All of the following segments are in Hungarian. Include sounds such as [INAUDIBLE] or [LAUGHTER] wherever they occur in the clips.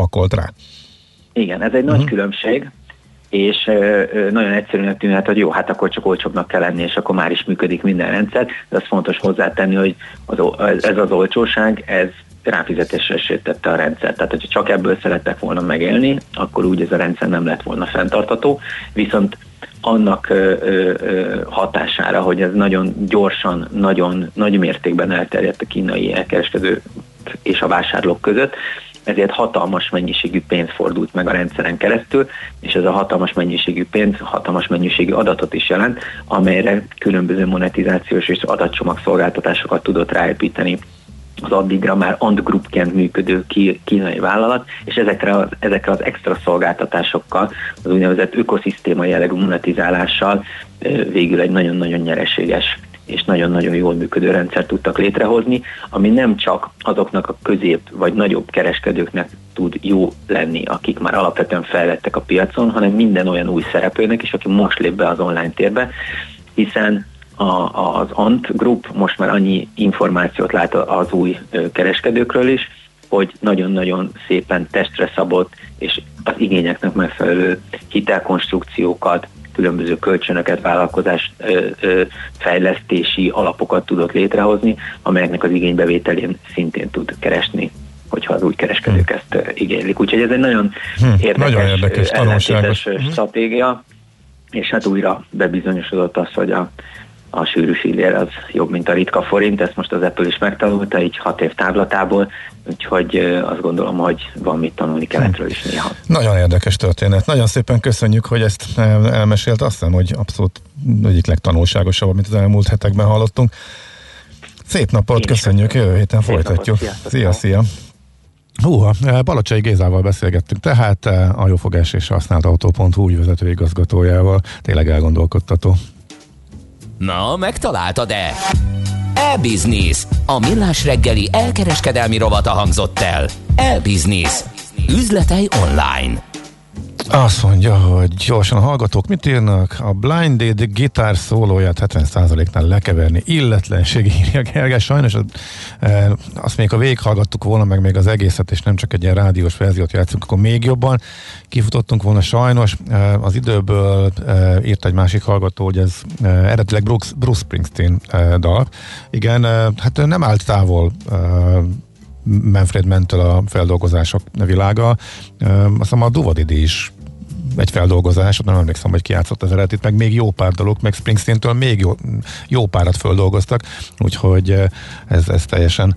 pakolt rá. Igen, ez egy uh-huh. nagy különbség, és ö, ö, nagyon egyszerűen tűnhet, hogy jó, hát akkor csak olcsóbbnak kell lenni, és akkor már is működik minden rendszer, de az fontos hozzátenni, hogy az, ez az olcsóság, ez ráfizetésre tette a rendszer. Tehát, hogyha csak ebből szerettek volna megélni, akkor úgy ez a rendszer nem lett volna fenntartató. Viszont annak ö, ö, hatására, hogy ez nagyon gyorsan, nagyon nagy mértékben elterjedt a kínai elkereskedő és a vásárlók között, ezért hatalmas mennyiségű pénz fordult meg a rendszeren keresztül, és ez a hatalmas mennyiségű pénz hatalmas mennyiségű adatot is jelent, amelyre különböző monetizációs és adatcsomag szolgáltatásokat tudott ráépíteni. Az addigra már Ant Groupként működő kínai vállalat, és ezekre az, ezekre az extra szolgáltatásokkal, az úgynevezett ökoszisztéma jellegű monetizálással végül egy nagyon-nagyon nyereséges és nagyon-nagyon jól működő rendszert tudtak létrehozni, ami nem csak azoknak a közép vagy nagyobb kereskedőknek tud jó lenni, akik már alapvetően fejlettek a piacon, hanem minden olyan új szereplőnek is, aki most lép be az online térbe, hiszen a, az Ant Group most már annyi információt lát az új kereskedőkről is, hogy nagyon-nagyon szépen testre szabott és az igényeknek megfelelő hitelkonstrukciókat, különböző kölcsönöket, vállalkozás ö, ö, fejlesztési alapokat tudott létrehozni, amelyeknek az igénybevételén szintén tud keresni hogyha az új kereskedők hm. ezt igénylik. Úgyhogy ez egy nagyon hm, érdekes, nagyon érdekes tanulságos hm. stratégia, és hát újra bebizonyosodott az, hogy a a sűrű fillér az jobb, mint a ritka forint, ezt most az Apple is megtanulta, így hat év táblatából, úgyhogy azt gondolom, hogy van mit tanulni keletről is néha. Nagyon érdekes történet. Nagyon szépen köszönjük, hogy ezt elmesélt. Azt hiszem, hogy abszolút egyik legtanulságosabb, amit az elmúlt hetekben hallottunk. Szép napot, Én köszönjük, jövő héten Szép folytatjuk. Napot, szia, szia! Húha, Balacsai Gézával beszélgettünk, tehát a jófogás és használt autó.hu ügyvezetőigazgatójával. Tényleg elgondolkodtató. Na, megtaláltad-e? E-Business. A millás reggeli elkereskedelmi rovata hangzott el. E-Business. Üzletei online. Azt mondja, hogy gyorsan a hallgatók mit írnak? A Blinded gitár szólóját 70%-nál lekeverni illetlenség [LAUGHS] írja Gergely. Sajnos e, azt még a végighallgattuk volna, meg még az egészet, és nem csak egy ilyen rádiós verziót játszunk, akkor még jobban kifutottunk volna sajnos. E, az időből e, írt egy másik hallgató, hogy ez e, eredetileg Bruce, Bruce Springsteen e, dal. Igen, e, hát nem állt távol e, Manfred Mentől a feldolgozások világa. Azt hiszem a Duvadidi is egy feldolgozás, nem emlékszem, hogy ki játszott az eredetit, meg még jó pár dolog, meg Springsteen-től még jó, jó párat feldolgoztak, úgyhogy ez, ez teljesen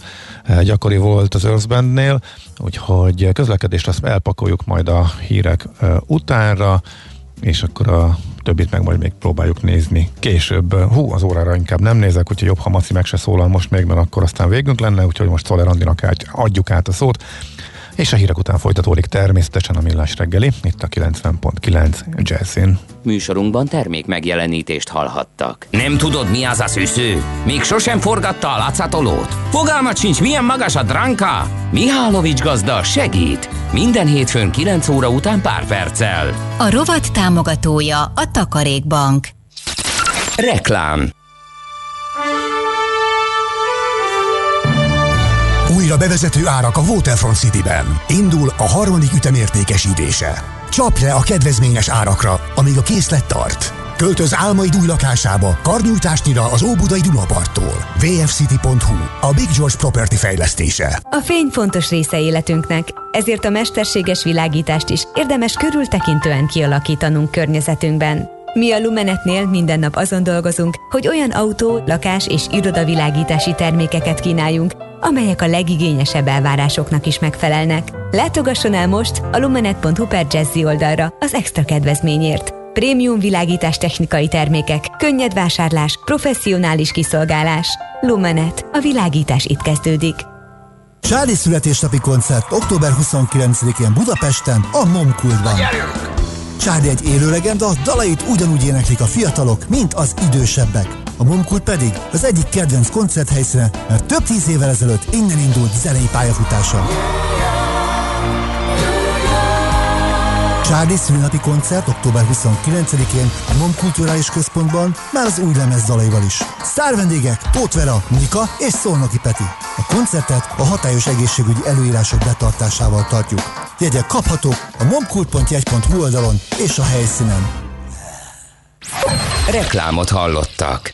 gyakori volt az Earth Bandnél, úgyhogy közlekedést azt elpakoljuk majd a hírek utánra, és akkor a többit meg majd még próbáljuk nézni később. Hú, az órára inkább nem nézek, úgyhogy jobb, ha Maci meg se szólal most még, mert akkor aztán végünk lenne, úgyhogy most Szoller Andinak adjuk át a szót. És a hírek után folytatódik természetesen a millás reggeli, itt a 90.9 Jazzin. Műsorunkban termék megjelenítést hallhattak. Nem tudod, mi az a szűző? Még sosem forgatta a látszatolót? Fogalmat sincs, milyen magas a dránka? Mihálovics gazda segít! Minden hétfőn 9 óra után pár perccel. A rovat támogatója a Takarékbank. Reklám Újra bevezető árak a Waterfront City-ben. Indul a harmadik ütemértékesítése. Csap le a kedvezményes árakra, amíg a készlet tart. Költöz álmaid új lakásába, karnyújtásnyira az Óbudai Dunaparttól. vfcity.hu, a Big George Property fejlesztése. A fény fontos része életünknek, ezért a mesterséges világítást is érdemes körültekintően kialakítanunk környezetünkben. Mi a Lumenetnél minden nap azon dolgozunk, hogy olyan autó, lakás és irodavilágítási termékeket kínáljunk, amelyek a legigényesebb elvárásoknak is megfelelnek. Látogasson el most a lumenet.hu per Jazzy oldalra az extra kedvezményért. Prémium világítás technikai termékek, könnyed vásárlás, professzionális kiszolgálás. Lumenet. A világítás itt kezdődik. Csádi születésnapi koncert október 29-én Budapesten a Momkultban. Csádi egy élő legenda, dalait ugyanúgy éneklik a fiatalok, mint az idősebbek. A Momkult pedig az egyik kedvenc koncerthelyszíne, mert több tíz évvel ezelőtt innen indult zenei pályafutása. Charlie szülinapi koncert október 29-én a MOM Kulturális Központban már az új lemez dalaival is. Szár vendégek Tóth Vera, Nika és Szolnoki Peti. A koncertet a hatályos egészségügyi előírások betartásával tartjuk. Jegyek kaphatók a momkult.jegy.hu oldalon és a helyszínen. Reklámot hallottak.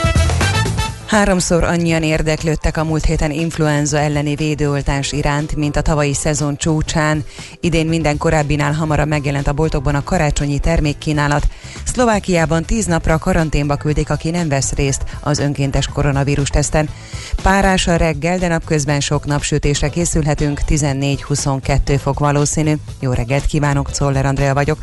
Háromszor annyian érdeklődtek a múlt héten influenza elleni védőoltás iránt, mint a tavalyi szezon csúcsán. Idén minden korábbinál hamarabb megjelent a boltokban a karácsonyi termékkínálat. Szlovákiában tíz napra karanténba küldik, aki nem vesz részt az önkéntes koronavírus teszten. Párás a reggel, de napközben sok napsütésre készülhetünk, 14-22 fok valószínű. Jó reggelt kívánok, Czoller Andrea vagyok.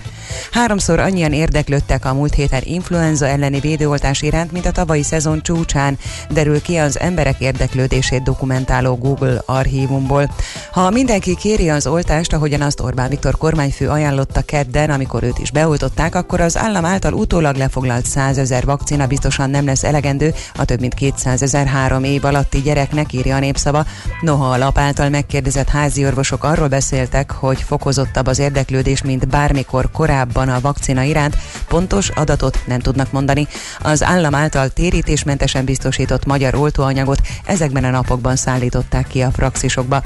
Háromszor annyian érdeklődtek a múlt héten influenza elleni védőoltás iránt, mint a tavalyi szezon csúcsán derül ki az emberek érdeklődését dokumentáló Google archívumból. Ha mindenki kéri az oltást, ahogyan azt Orbán Viktor kormányfő ajánlotta kedden, amikor őt is beoltották, akkor az állam által utólag lefoglalt 100 ezer vakcina biztosan nem lesz elegendő a több mint 200 ezer három év alatti gyereknek, írja a népszava. Noha a lap által megkérdezett házi orvosok arról beszéltek, hogy fokozottabb az érdeklődés, mint bármikor korábban a vakcina iránt, pontos adatot nem tudnak mondani. Az állam által térítésmentesen biztosít előállított magyar oltóanyagot ezekben a napokban szállították ki a praxisokba.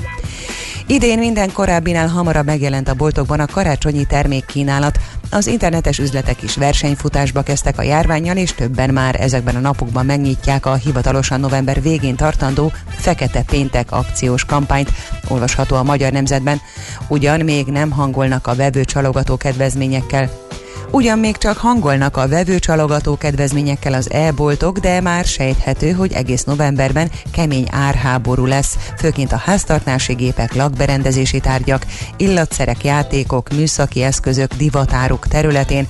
Idén minden korábbinál hamarabb megjelent a boltokban a karácsonyi termékkínálat. Az internetes üzletek is versenyfutásba kezdtek a járványjal, és többen már ezekben a napokban megnyitják a hivatalosan november végén tartandó Fekete Péntek akciós kampányt, olvasható a Magyar Nemzetben. Ugyan még nem hangolnak a vevő csalogató kedvezményekkel, Ugyan még csak hangolnak a vevőcsalogató kedvezményekkel az e-boltok, de már sejthető, hogy egész novemberben kemény árháború lesz, főként a háztartási gépek, lakberendezési tárgyak, illatszerek, játékok, műszaki eszközök, divatáruk területén,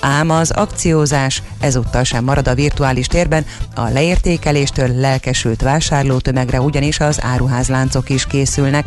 ám az akciózás ezúttal sem marad a virtuális térben, a leértékeléstől lelkesült vásárlótömegre ugyanis az áruházláncok is készülnek.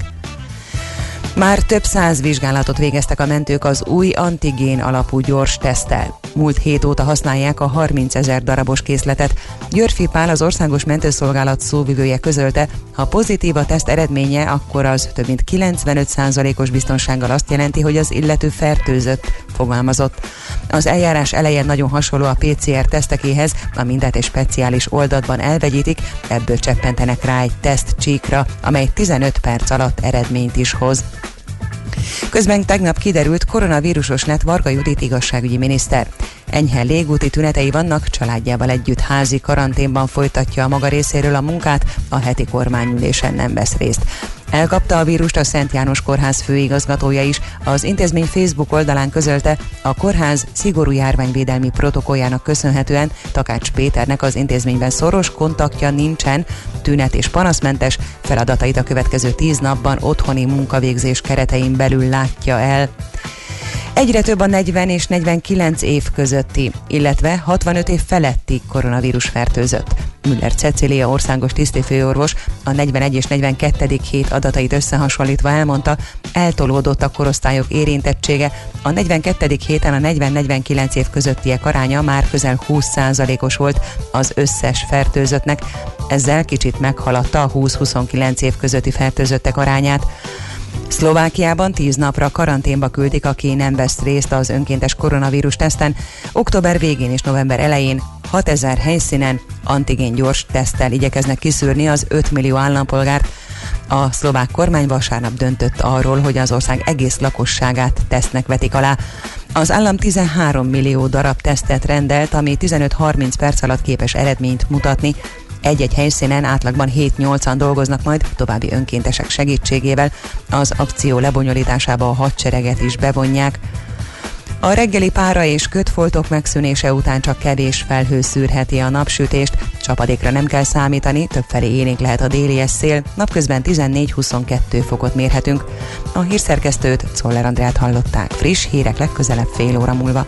Már több száz vizsgálatot végeztek a mentők az új antigén alapú gyors tesztel. Múlt hét óta használják a 30 ezer darabos készletet. Györfi Pál az Országos Mentőszolgálat szóvivője közölte, ha pozitív a teszt eredménye, akkor az több mint 95%-os biztonsággal azt jelenti, hogy az illető fertőzött, fogalmazott. Az eljárás elején nagyon hasonló a PCR tesztekéhez, a mindet egy speciális oldatban elvegyítik, ebből cseppentenek rá egy teszt csíkra, amely 15 perc alatt eredményt is hoz. Közben tegnap kiderült, koronavírusos lett Varga Judit igazságügyi miniszter. Enyhe légúti tünetei vannak, családjával együtt házi karanténban folytatja a maga részéről a munkát, a heti kormányülésen nem vesz részt. Elkapta a vírust a Szent János Kórház főigazgatója is. Az intézmény Facebook oldalán közölte, a kórház szigorú járványvédelmi protokolljának köszönhetően Takács Péternek az intézményben szoros kontaktja nincsen, tünet és panaszmentes, feladatait a következő tíz napban otthoni munkavégzés keretein belül látja el. Egyre több a 40 és 49 év közötti, illetve 65 év feletti koronavírus fertőzött. Müller Cecília országos tisztifőorvos a 41 és 42. hét adatait összehasonlítva elmondta, eltolódott a korosztályok érintettsége. A 42. héten a 40-49 év közöttiek aránya már közel 20%-os volt az összes fertőzöttnek, ezzel kicsit meghaladta a 20-29 év közötti fertőzöttek arányát. Szlovákiában tíz napra karanténba küldik, aki nem vesz részt az önkéntes koronavírus teszten. Október végén és november elején 6000 helyszínen antigén gyors teszttel igyekeznek kiszűrni az 5 millió állampolgárt. A szlovák kormány vasárnap döntött arról, hogy az ország egész lakosságát tesznek vetik alá. Az állam 13 millió darab tesztet rendelt, ami 15-30 perc alatt képes eredményt mutatni. Egy-egy helyszínen átlagban 7-8-an dolgoznak majd további önkéntesek segítségével. Az akció lebonyolításába a hadsereget is bevonják. A reggeli pára és kötfoltok megszűnése után csak kevés felhő szűrheti a napsütést, csapadékra nem kell számítani, többfelé élénk lehet a déli szél, napközben 14-22 fokot mérhetünk. A hírszerkesztőt Czoller Andrát hallották. Friss hírek legközelebb fél óra múlva.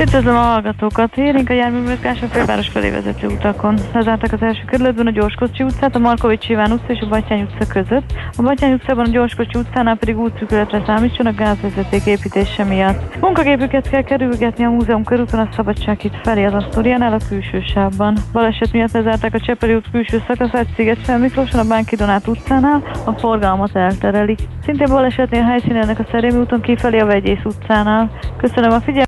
Üdvözlöm a hallgatókat! Érünk a járműmozgás a főváros felé vezető utakon. Lezártak az első kerületben a Gyorskocsi utcát, a Markovics Iván utca és a Batyány utca között. A Batyány utcában a Gyorskocsi utcánál pedig útszűkületre számítson a gázvezeték építése miatt. Munkagépüket kell kerülgetni a múzeum körúton a Szabadság itt felé az Asztoriánál a külső sávban. Baleset miatt lezárták a Csepeli út külső szakaszát Sziget Miklóson a Bánki Donát utcánál, a forgalmat elterelik. Szintén balesetnél helyszínelnek a Szerémi úton kifelé a Vegyész utcánál. Köszönöm a figyelmet!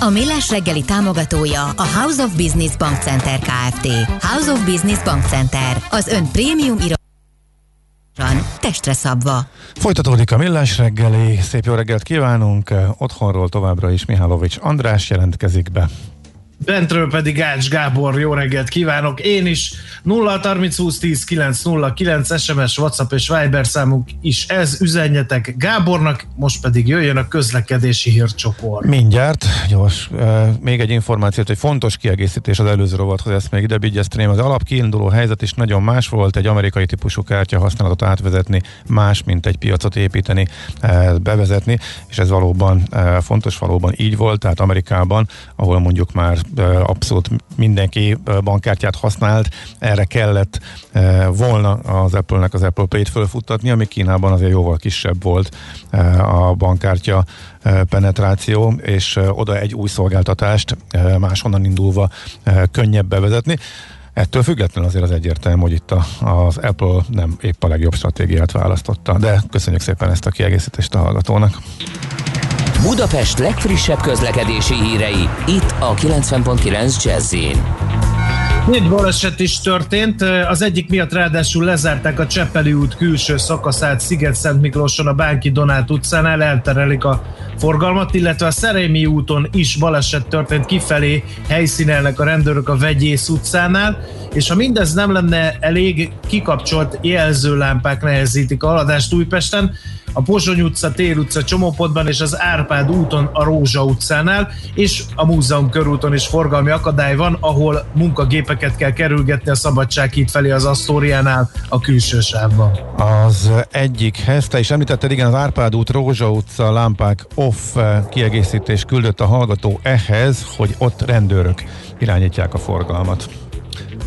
A Millás reggeli támogatója a House of Business Bank Center Kft. House of Business Bank Center, az ön prémium iroda testre szabva. Folytatódik a millás reggeli, szép jó reggelt kívánunk, otthonról továbbra is Mihálovics András jelentkezik be. Bentről pedig Ács Gábor, jó reggelt kívánok, én is 0 30 20 10 9 0 9 SMS, WhatsApp és Viber számunk is ez, üzenjetek Gábornak, most pedig jöjjön a közlekedési hírcsoport. Mindjárt, gyors, még egy információt, hogy fontos kiegészítés az előző rovathoz, ezt még ide vigyezteném, az alapkiinduló helyzet is nagyon más volt, egy amerikai típusú kártya használatot átvezetni, más, mint egy piacot építeni, bevezetni, és ez valóban fontos, valóban így volt, tehát Amerikában, ahol mondjuk már abszolút mindenki bankkártyát használt, erre kellett volna az Apple-nek az Apple Pay-t fölfuttatni, ami Kínában azért jóval kisebb volt a bankkártya penetráció, és oda egy új szolgáltatást máshonnan indulva könnyebb bevezetni. Ettől függetlenül azért az egyértelmű, hogy itt a, az Apple nem épp a legjobb stratégiát választotta, de köszönjük szépen ezt a kiegészítést a hallgatónak. Budapest legfrissebb közlekedési hírei, itt a 90.9 jazz Négy baleset is történt, az egyik miatt ráadásul lezárták a Csepeli út külső szakaszát Sziget-Szent Miklóson a Bánki Donát utcánál, elterelik a forgalmat, illetve a Szerémi úton is baleset történt kifelé, helyszínelnek a rendőrök a Vegyész utcánál, és ha mindez nem lenne elég, kikapcsolt jelzőlámpák nehezítik a haladást Újpesten, a Pozsony utca, Tél utca csomópontban és az Árpád úton a Rózsa utcánál, és a Múzeum körúton is forgalmi akadály van, ahol munkagépeket kell kerülgetni a Szabadság híd felé az Asztóriánál a külső sávban. Az egyikhez, te is említetted, igen, az Árpád út, Rózsa utca, lámpák off kiegészítés küldött a hallgató ehhez, hogy ott rendőrök irányítják a forgalmat.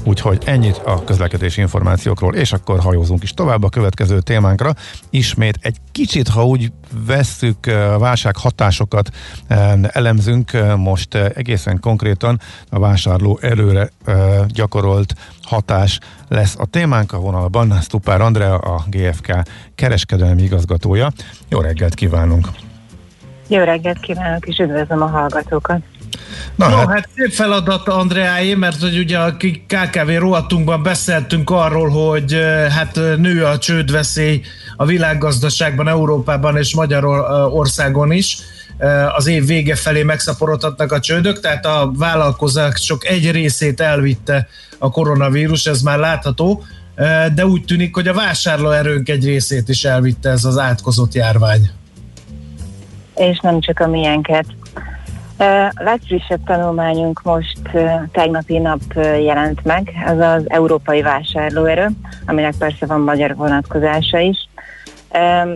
Úgyhogy ennyit a közlekedési információkról, és akkor hajózunk is tovább a következő témánkra. Ismét egy kicsit, ha úgy vesszük a válság hatásokat, elemzünk most egészen konkrétan a vásárló előre gyakorolt hatás lesz a témánk a vonalban. Stupár Andrea, a GFK kereskedelmi igazgatója. Jó reggelt kívánunk! Jó reggelt kívánok, és üdvözlöm a hallgatókat! Na no, hát, hát szép feladat Andreáé, mert hogy ugye a KKV rohatunkban beszéltünk arról, hogy hát nő a csődveszély a világgazdaságban, Európában és Magyarországon is az év vége felé megszaporodhatnak a csődök, tehát a vállalkozások egy részét elvitte a koronavírus, ez már látható, de úgy tűnik, hogy a vásárlóerőnk egy részét is elvitte ez az átkozott járvány. És nem csak a miénket. A legfrissebb tanulmányunk most tegnapi nap jelent meg, ez az Európai Vásárlóerő, aminek persze van magyar vonatkozása is.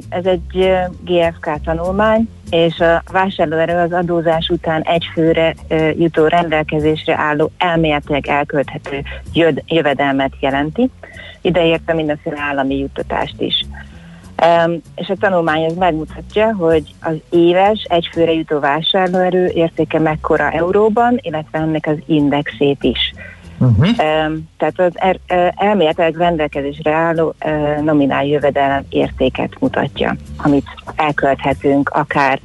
Ez egy GFK tanulmány, és a vásárlóerő az adózás után egy főre jutó rendelkezésre álló elméletileg elkölthető jövedelmet jelenti. Ideérte mindenféle állami juttatást is. Um, és a tanulmány az megmutatja, hogy az éves egyfőre jutó vásárlóerő értéke mekkora euróban, illetve ennek az indexét is. Uh-huh. Um, tehát az er, elméletileg rendelkezésre álló uh, nominál jövedelem értéket mutatja, amit elkölthetünk akár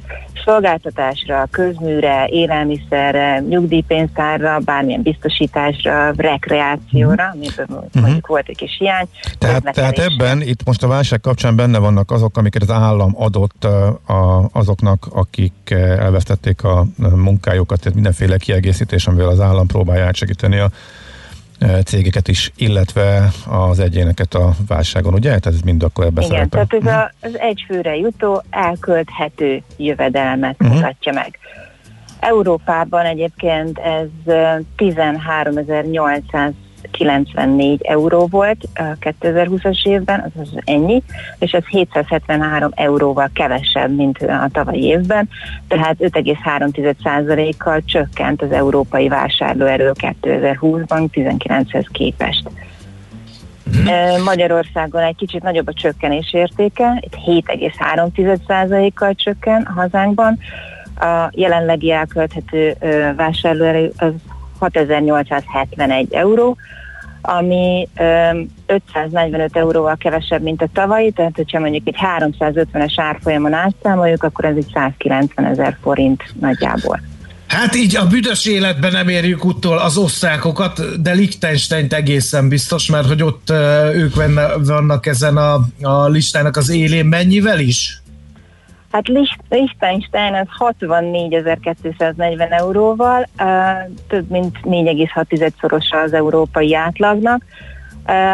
szolgáltatásra, közműre, élelmiszerre, nyugdíjpénztárra, bármilyen biztosításra, rekreációra, uh-huh. amiből mondjuk uh-huh. volt egy kis hiány. Tehát, tehát ebben itt most a válság kapcsán benne vannak azok, amiket az állam adott a, azoknak, akik elvesztették a munkájukat, tehát mindenféle kiegészítés, amivel az állam próbálja átsegíteni a cégeket is, illetve az egyéneket a válságon, ugye? Tehát ez mind akkor ebbe Igen, szerepel. tehát ez a, az egyfőre jutó elkölthető jövedelmet uh-huh. mutatja meg. Európában egyébként ez 13.800 94 euró volt a 2020-as évben, az az ennyi, és ez 773 euróval kevesebb, mint a tavalyi évben, tehát 5,3%-kal csökkent az európai vásárlóerő 2020-ban 19-hez képest. Magyarországon egy kicsit nagyobb a csökkenés értéke, itt 7,3%-kal csökken a hazánkban. A jelenlegi elkölthető vásárlóerő az 6871 euró, ami 545 euróval kevesebb, mint a tavalyi, tehát hogyha mondjuk egy 350-es árfolyamon átszámoljuk, akkor ez egy 190 ezer forint nagyjából. Hát így a büdös életben nem érjük utol az osztrákokat, de liechtenstein egészen biztos, mert hogy ott ők vannak ezen a, a listának az élén mennyivel is? Hát Liechtenstein az 64.240 euróval, több mint 4,6 szorosa az európai átlagnak.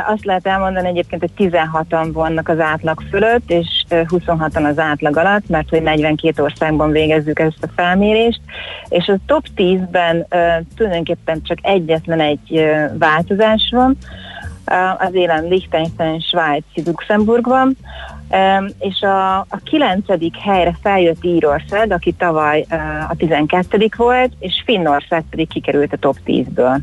Azt lehet elmondani egyébként, hogy 16-an vannak az átlag fölött, és 26-an az átlag alatt, mert hogy 42 országban végezzük ezt a felmérést, és a top 10-ben tulajdonképpen csak egyetlen egy változás van, az élen Liechtenstein, Svájc, Luxemburg van, és a, a kilencedik helyre feljött Írország, aki tavaly a 12. volt, és Finnország pedig kikerült a top 10-ből.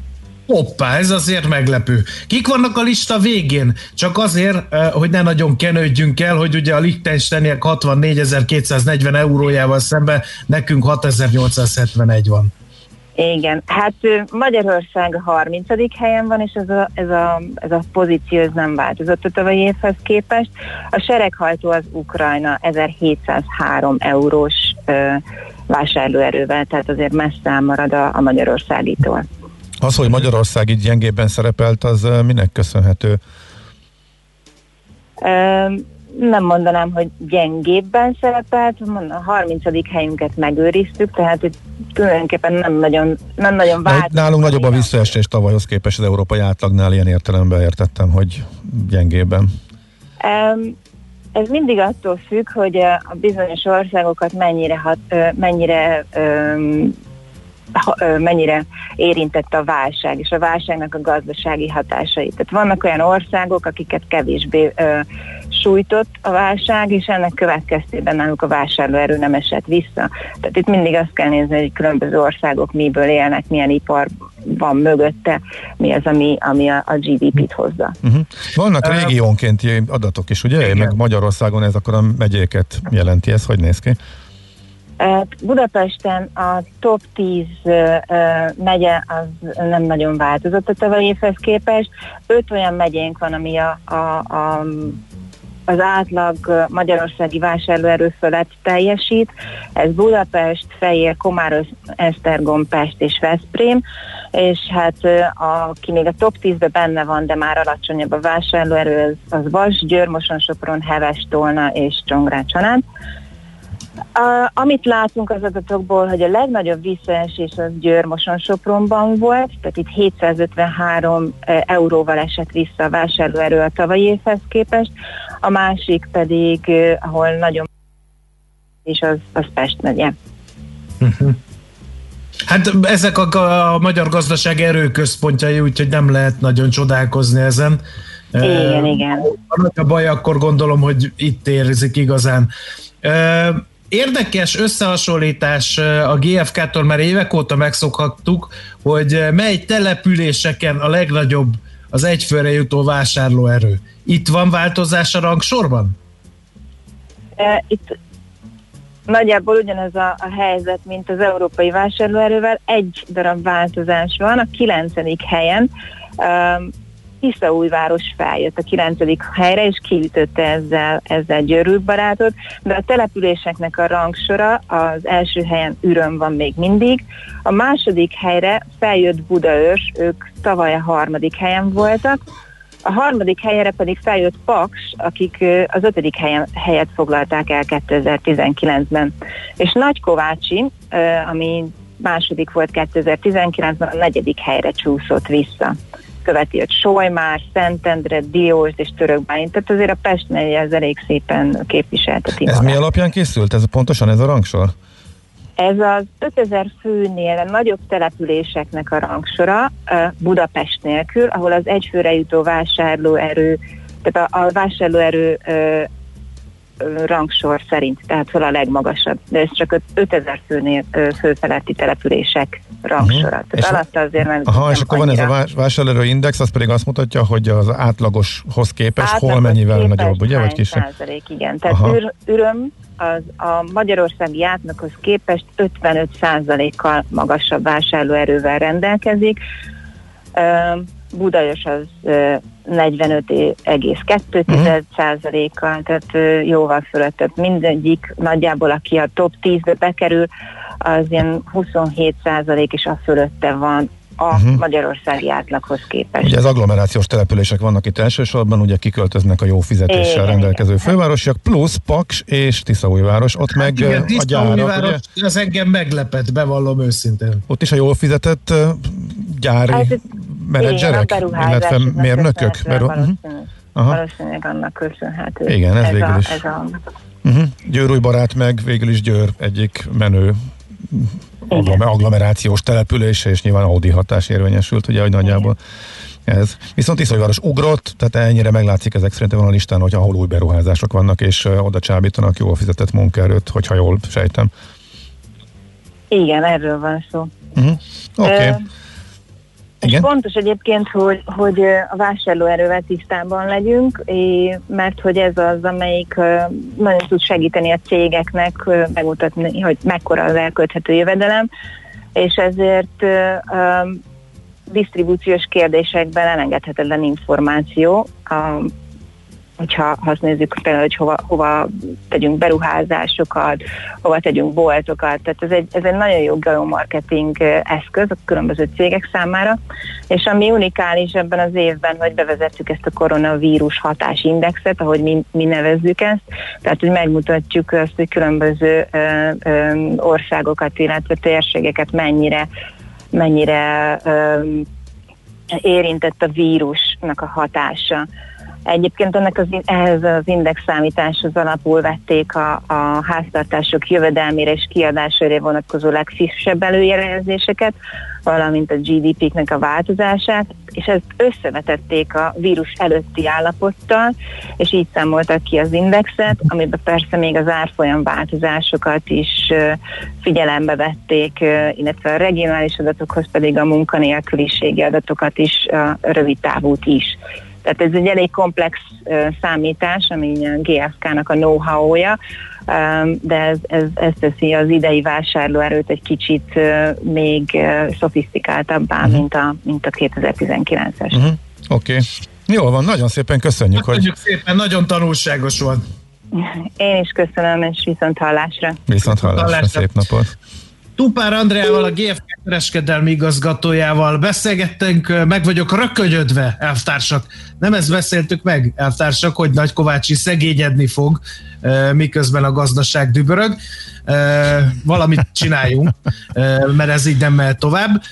Hoppá, ez azért meglepő. Kik vannak a lista végén? Csak azért, hogy ne nagyon kenődjünk el, hogy ugye a Liechtensteiniek 64.240 eurójával szemben nekünk 6.871 van. Igen, hát Magyarország 30. helyen van, és ez a, ez a, ez a pozíció ez nem változott a tavalyi évhez képest. A sereghajtó az Ukrajna 1703 eurós ö, vásárlóerővel, tehát azért messze marad a, a Magyarországitól. Az, hogy Magyarország így gyengében szerepelt, az minek köszönhető? Nem mondanám, hogy gyengébben szerepelt, a 30. helyünket megőriztük, tehát itt tulajdonképpen nem nagyon, nem nagyon vált. Nálunk nagyobb a visszaesés tavalyhoz képest az európai átlagnál, ilyen értelemben értettem, hogy gyengében. Um, ez mindig attól függ, hogy a bizonyos országokat mennyire, hat, mennyire um, mennyire érintett a válság, és a válságnak a gazdasági hatásait. Tehát vannak olyan országok, akiket kevésbé ö, sújtott a válság, és ennek következtében náluk a vásárlóerő nem esett vissza. Tehát itt mindig azt kell nézni, hogy különböző országok miből élnek, milyen ipar van mögötte, mi az, ami, ami a, a GDP-t hozza. Uh-huh. Vannak régiónkénti adatok is, ugye? Igen. Meg Magyarországon ez akkor a megyéket jelenti, ez hogy néz ki? Budapesten a top 10 megye az nem nagyon változott a tavalyi évhez képest. Öt olyan megyénk van, ami a, a, a az átlag magyarországi vásárlóerő fölött teljesít. Ez Budapest, Fejér, Komáros, Esztergom, Pest és Veszprém, és hát aki még a top 10-ben benne van, de már alacsonyabb a vásárlóerő, az, az Vas, Győr, Moson, Sopron, Heves, Tolna és Csongrád Csanád. Uh, amit látunk az adatokból, hogy a legnagyobb visszaesés az Győr-Moson Sopronban volt, tehát itt 753 euróval esett vissza a vásárlóerő a tavalyi évhez képest, a másik pedig, uh, ahol nagyon és az, az Pest megye. Uh-huh. Hát ezek a, a magyar gazdaság erőközpontjai, úgyhogy nem lehet nagyon csodálkozni ezen. Igen, uh, igen. A baj, akkor gondolom, hogy itt érzik igazán. Uh, Érdekes összehasonlítás a GFK-tól, mert évek óta megszokhattuk, hogy mely településeken a legnagyobb az egyfőre jutó vásárlóerő. Itt van változás a rangsorban? Itt nagyjából ugyanez a, a helyzet, mint az európai vásárlóerővel. Egy darab változás van, a kilencedik helyen Tiszaújváros feljött a 9. helyre, és kiütötte ezzel, ezzel Győrült barátot, de a településeknek a rangsora az első helyen Üröm van még mindig, a második helyre feljött Budaörs, ők tavaly a harmadik helyen voltak, a harmadik helyre pedig feljött Paks, akik az ötödik helyen, helyet foglalták el 2019-ben. És Nagykovácsi, ami második volt 2019-ben, a negyedik helyre csúszott vissza követi őt Solymár, Szentendre, Diósd és Törökbálint, tehát azért a Pest megye ez elég szépen képviselteti. Ez mi alapján készült? Ez pontosan ez a rangsor? Ez az 5000 főnél nagyobb településeknek a rangsora Budapest nélkül, ahol az egyfőre jutó vásárlóerő, tehát a, a vásárlóerő rangsor szerint, tehát fel a legmagasabb, de ez csak 5000 főnél főfeletti települések rangsora. Uh-huh. Tehát alatta azért meg Aha, és akkor annyira. van ez a vásárlóerő index, az pedig azt mutatja, hogy az átlagoshoz képest Átlagos hol mennyivel képest nagyobb, ugye? Vagy kisebb? Százalék, igen. Tehát ür, üröm az a magyarországi átlaghoz képest 55 százalékkal magasabb vásárlóerővel rendelkezik. Budajos az 45,2%-kal, tehát jóval fölött. Tehát mindegyik nagyjából, aki a top 10-be bekerül, az ilyen 27 és a fölötte van a uh-huh. magyarországi átlaghoz képest. Ugye ez agglomerációs települések vannak itt elsősorban, ugye kiköltöznek a jó fizetéssel igen, rendelkező igen. fővárosiak, plusz Paks és Tiszaújváros, ott hát meg igen, a gyárak. Ugye? Ez engem meglepett, bevallom őszintén. Ott is a jól fizetett gyári hát, menedzserek, illetve mérnökök. Beru- valószínűleg, uh-huh. valószínűleg annak köszönhető. Igen, ez, ez végül is. A, ez a... Uh-huh. Győrúj barát meg végül is Győr egyik menő Igen. agglomerációs települése, és nyilván Audi hatás érvényesült, ugye, hogy nagyjából Igen. ez. Viszont Iszonyváros ugrott, tehát ennyire meglátszik ezek szerintem van a listán, hogy ahol új beruházások vannak, és oda csábítanak jól fizetett munkaerőt, hogyha jól sejtem. Igen, erről van szó. Uh-huh. Oké. Okay. És fontos egyébként, hogy, hogy a vásárlóerővel tisztában legyünk, mert hogy ez az, amelyik nagyon tud segíteni a cégeknek megmutatni, hogy mekkora az elkölthető jövedelem, és ezért disztribúciós kérdésekben elengedhetetlen információ. A, hogyha azt nézzük például, hogy hova, hova tegyünk beruházásokat, hova tegyünk boltokat. Tehát ez egy, ez egy nagyon jó geomarketing eszköz a különböző cégek számára, és ami unikális ebben az évben, hogy bevezettük ezt a koronavírus hatásindexet, ahogy mi, mi nevezzük ezt, tehát hogy megmutatjuk azt, hogy különböző ö, ö, országokat, illetve térségeket mennyire mennyire ö, érintett a vírusnak a hatása. Egyébként ennek az, ehhez az indexszámításhoz alapul vették a, a háztartások jövedelmére és kiadására vonatkozó legfrissebb előjelzéseket, valamint a GDP-knek a változását, és ezt összevetették a vírus előtti állapottal, és így számoltak ki az indexet, amiben persze még az árfolyam változásokat is figyelembe vették, illetve a regionális adatokhoz pedig a munkanélküliségi adatokat is, a rövid távút is. Tehát ez egy elég komplex számítás, ami a GFK-nak a know-how-ja, de ez, ez, ez teszi az idei vásárlóerőt egy kicsit még szofisztikáltabbá, uh-huh. mint, a, mint a 2019-es. Uh-huh. Mhm. Oké. Okay. Jól van, nagyon szépen köszönjük. Köszönjük hogy... szépen, nagyon tanulságos volt. Én is köszönöm, és viszont hallásra. Viszont hallásra, hallásra. szép napot. Tupár Andreával, a GFK kereskedelmi igazgatójával beszélgettünk, meg vagyok rökönyödve, elvtársak. Nem ezt beszéltük meg, elvtársak, hogy Nagy Kovácsi szegényedni fog, miközben a gazdaság dübörög. Valamit csináljunk, mert ez így nem mehet tovább.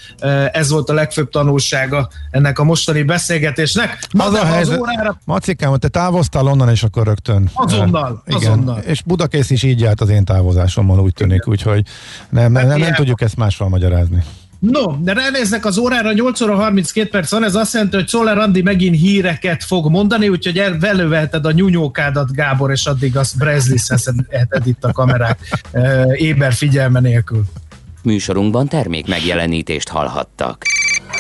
Ez volt a legfőbb tanulsága ennek a mostani beszélgetésnek. Na, az a helyzet, az órára... Macikám, te távoztál onnan, és akkor rögtön. Azonnal, igen. azonnal. És Budakész is így járt az én távozásommal, úgy tűnik, úgyhogy nem, nem, nem, nem tudjuk ezt máshol magyarázni. No, de ránéznek az órára, 8 óra 32 perc van, ez azt jelenti, hogy Szoller Andi megint híreket fog mondani, úgyhogy velővelted a nyúnyókádat, Gábor, és addig azt Brezlis-heted itt a kamerák [LAUGHS] éber figyelme nélkül. Műsorunkban termék megjelenítést hallhattak.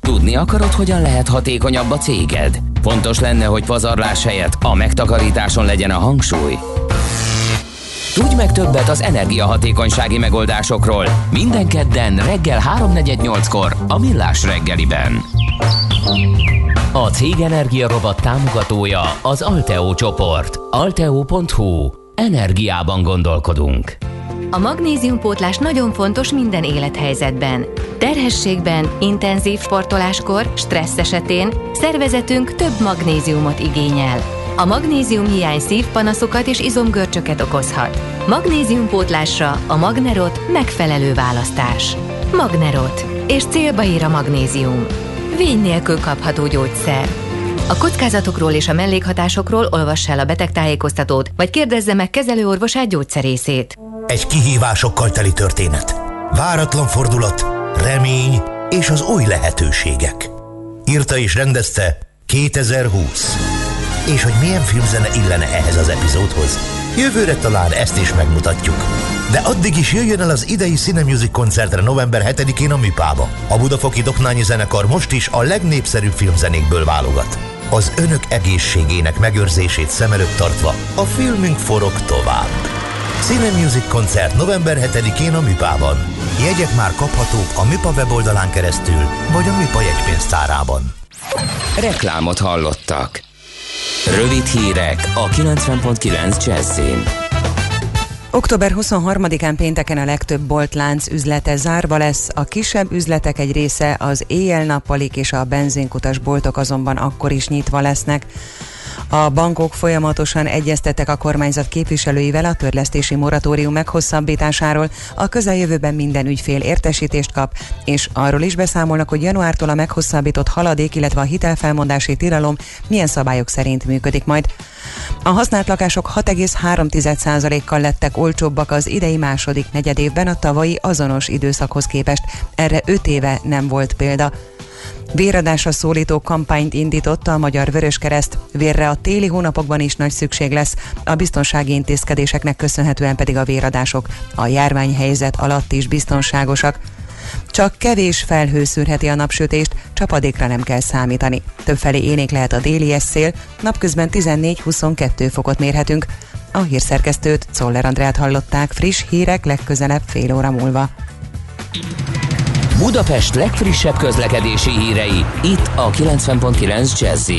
Tudni akarod, hogyan lehet hatékonyabb a céged? Fontos lenne, hogy pazarlás helyett a megtakarításon legyen a hangsúly. Tudj meg többet az energiahatékonysági megoldásokról minden kedden reggel 3.48-kor a Millás reggeliben. A Cég Energia Robot támogatója az Alteo csoport. Alteo.hu. Energiában gondolkodunk. A magnéziumpótlás nagyon fontos minden élethelyzetben. Terhességben, intenzív sportoláskor, stressz esetén szervezetünk több magnéziumot igényel. A magnézium hiány szívpanaszokat és izomgörcsöket okozhat. Magnéziumpótlásra a Magnerot megfelelő választás. Magnerot. És célba ír a magnézium. Vény nélkül kapható gyógyszer. A kockázatokról és a mellékhatásokról olvass el a betegtájékoztatót, vagy kérdezze meg kezelőorvosát gyógyszerészét. Egy kihívásokkal teli történet. Váratlan fordulat, remény és az új lehetőségek. Írta és rendezte 2020. És hogy milyen filmzene illene ehhez az epizódhoz? Jövőre talán ezt is megmutatjuk. De addig is jöjjön el az idei Cinemusic koncertre november 7-én a Műpába. A Budafoki Doknányi Zenekar most is a legnépszerűbb filmzenékből válogat. Az önök egészségének megőrzését szem előtt tartva a filmünk forog tovább. Cine Music koncert november 7-én a Műpában. Jegyek már kaphatók a Műpa weboldalán keresztül, vagy a Műpa jegypénztárában. Reklámot hallottak. Rövid hírek a 90.9 Jazzin. Október 23-án pénteken a legtöbb boltlánc üzlete zárva lesz, a kisebb üzletek egy része az éjjel-nappalik és a benzinkutas boltok azonban akkor is nyitva lesznek. A bankok folyamatosan egyeztettek a kormányzat képviselőivel a törlesztési moratórium meghosszabbításáról, a közeljövőben minden ügyfél értesítést kap, és arról is beszámolnak, hogy januártól a meghosszabbított haladék, illetve a hitelfelmondási tilalom milyen szabályok szerint működik majd. A használt lakások 6,3%-kal lettek olcsóbbak az idei második negyedévben a tavalyi azonos időszakhoz képest. Erre 5 éve nem volt példa. Véradásra szólító kampányt indította a Magyar Vöröskereszt. Vérre a téli hónapokban is nagy szükség lesz, a biztonsági intézkedéseknek köszönhetően pedig a véradások a járványhelyzet alatt is biztonságosak. Csak kevés felhő szűrheti a napsütést, csapadékra nem kell számítani. Többfelé énék lehet a déli szél, napközben 14-22 fokot mérhetünk. A hírszerkesztőt, Czoller Andrát hallották, friss hírek legközelebb fél óra múlva. Budapest legfrissebb közlekedési hírei, itt a 90.9 jazz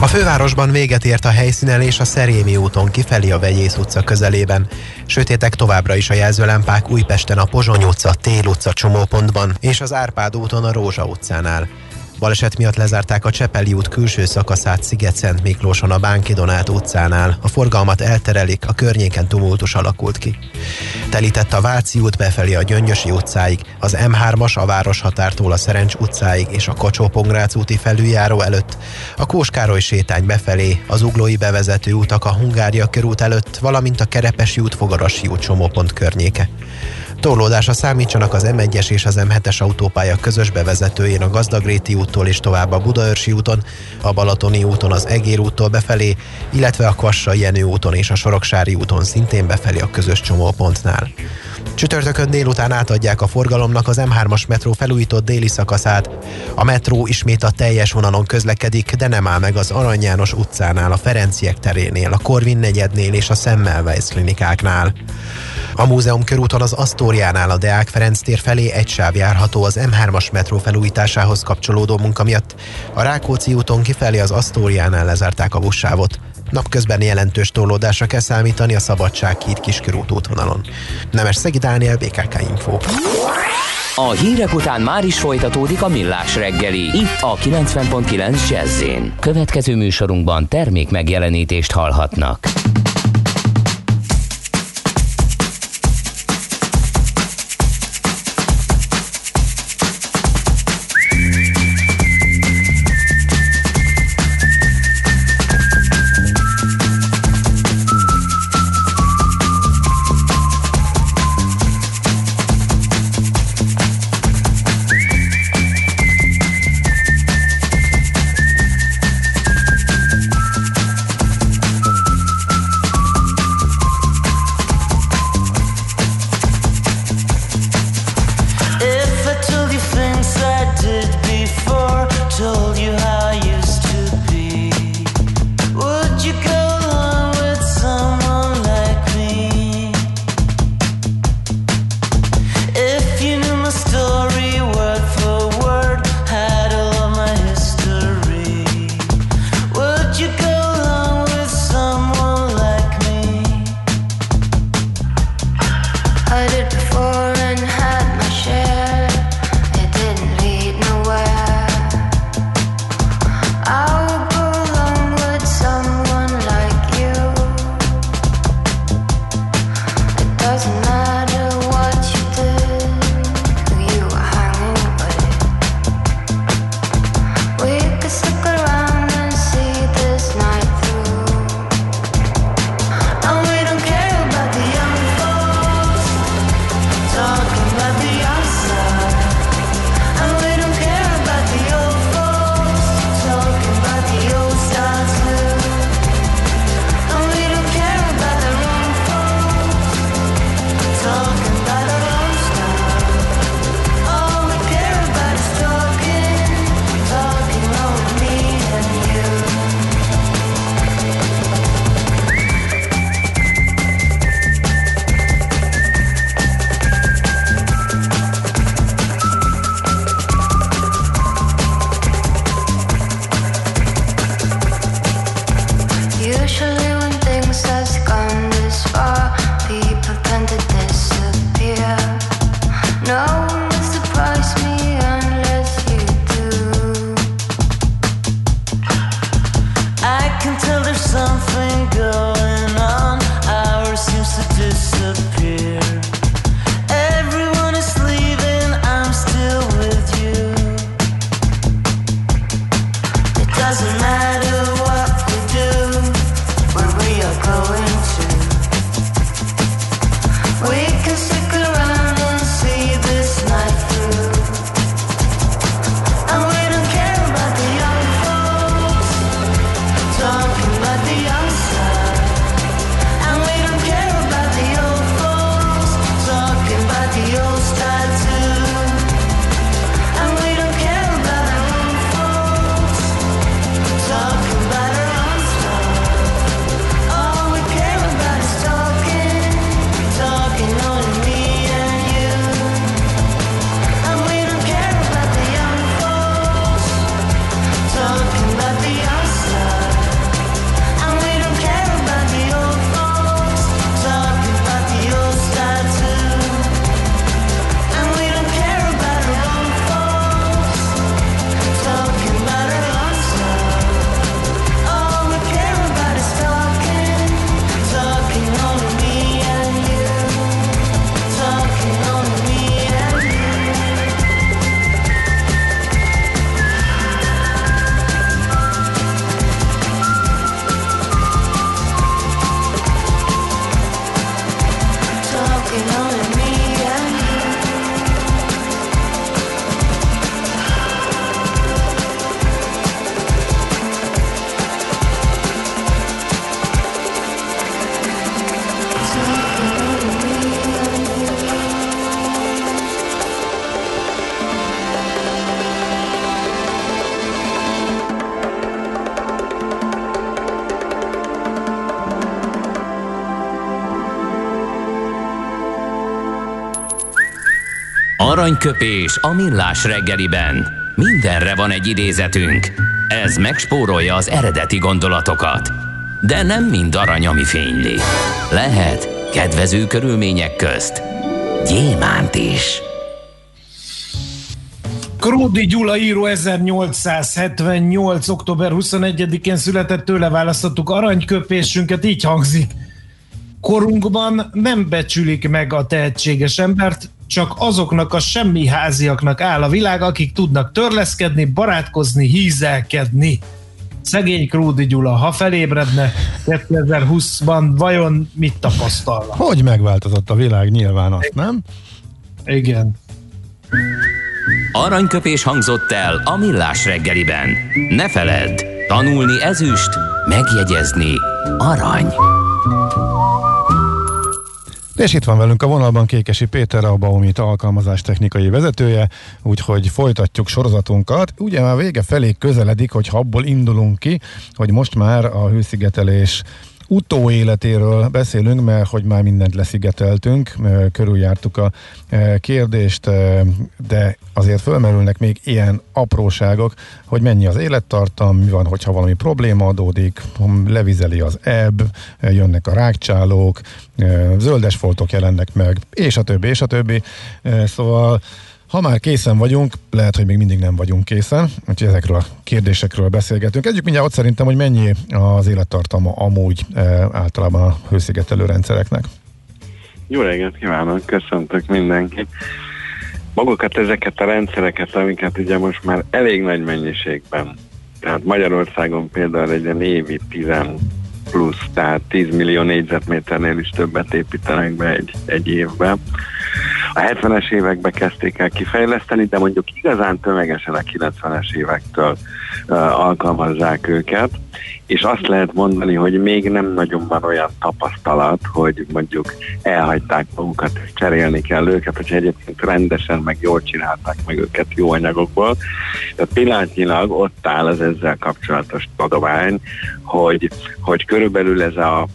a fővárosban véget ért a helyszínelés a Szerémi úton kifelé a Vegyész utca közelében. Sötétek továbbra is a jelzőlámpák Újpesten a Pozsony utca, Tél utca csomópontban és az Árpád úton a Rózsa utcánál. Baleset miatt lezárták a Csepeli út külső szakaszát Sziget-Szent Miklóson a Bánki Donát utcánál. A forgalmat elterelik, a környéken tumultus alakult ki. Telített a Váci út befelé a Gyöngyösi utcáig, az M3-as a Városhatártól a Szerencs utcáig és a kacsó úti felüljáró előtt, a Kóskároly sétány befelé, az Uglói bevezető utak a Hungária körút előtt, valamint a Kerepesi út Fogarasi út csomópont környéke. Torlódásra számítsanak az M1-es és az M7-es autópálya közös bevezetőjén a Gazdagréti úttól és tovább a Budaörsi úton, a Balatoni úton az Egér úttól befelé, illetve a Kvassai Jenő úton és a Soroksári úton szintén befelé a közös csomópontnál. Csütörtökön délután átadják a forgalomnak az M3-as metró felújított déli szakaszát. A metró ismét a teljes vonalon közlekedik, de nem áll meg az Arany János utcánál, a Ferenciek terénél, a Korvin negyednél és a Semmelweis klinikáknál. A múzeum körúton az Asztóriánál a Deák Ferenc tér felé egy sáv járható az M3-as metró felújításához kapcsolódó munka miatt. A Rákóczi úton kifelé az Asztóriánál lezárták a buszsávot. Napközben jelentős torlódásra kell számítani a Szabadság híd kiskörút útvonalon. Nemes Szegi Dániel, BKK Info. A hírek után már is folytatódik a millás reggeli. Itt a 90.9 jazz Következő műsorunkban termék megjelenítést hallhatnak. Aranyköpés a millás reggeliben. Mindenre van egy idézetünk. Ez megspórolja az eredeti gondolatokat. De nem mind arany, ami fényli. Lehet kedvező körülmények közt gyémánt is. Kródi Gyula író 1878. október 21-én született, tőle választottuk aranyköpésünket, így hangzik. Korunkban nem becsülik meg a tehetséges embert, csak azoknak a semmi háziaknak áll a világ, akik tudnak törleszkedni, barátkozni, hízelkedni. Szegény Kródi Gyula, ha felébredne 2020-ban, vajon mit tapasztalna? Hogy megváltozott a világ nyilván azt, nem? Igen. Aranyköpés hangzott el a millás reggeliben. Ne feledd, tanulni ezüst, megjegyezni arany. És itt van velünk a vonalban Kékesi Péter, a Baumit alkalmazás technikai vezetője, úgyhogy folytatjuk sorozatunkat. Ugye már vége felé közeledik, hogy abból indulunk ki, hogy most már a hőszigetelés utóéletéről beszélünk, mert hogy már mindent leszigeteltünk, körüljártuk a kérdést, de azért fölmerülnek még ilyen apróságok, hogy mennyi az élettartam, mi van, hogyha valami probléma adódik, levizeli az ebb, jönnek a rákcsálók, zöldes foltok jelennek meg, és a többi, és a többi. Szóval ha már készen vagyunk, lehet, hogy még mindig nem vagyunk készen, úgyhogy ezekről a kérdésekről beszélgetünk. Együk mindjárt ott szerintem, hogy mennyi az élettartama amúgy e, általában a hőszigetelő rendszereknek. Jó reggelt kívánok, köszöntök mindenkit. Magukat ezeket a rendszereket, amiket ugye most már elég nagy mennyiségben, tehát Magyarországon például egy évi 10 plusz, tehát 10 millió négyzetméternél is többet építenek be egy, egy évben a 70-es években kezdték el kifejleszteni, de mondjuk igazán tömegesen a 90-es évektől uh, alkalmazzák őket, és azt lehet mondani, hogy még nem nagyon van olyan tapasztalat, hogy mondjuk elhagyták magukat, és cserélni kell őket, hogy egyébként rendesen, meg jól csinálták meg őket jó anyagokból. Tehát pillanatnyilag ott áll az ezzel kapcsolatos adomány, hogy, hogy körülbelül ez a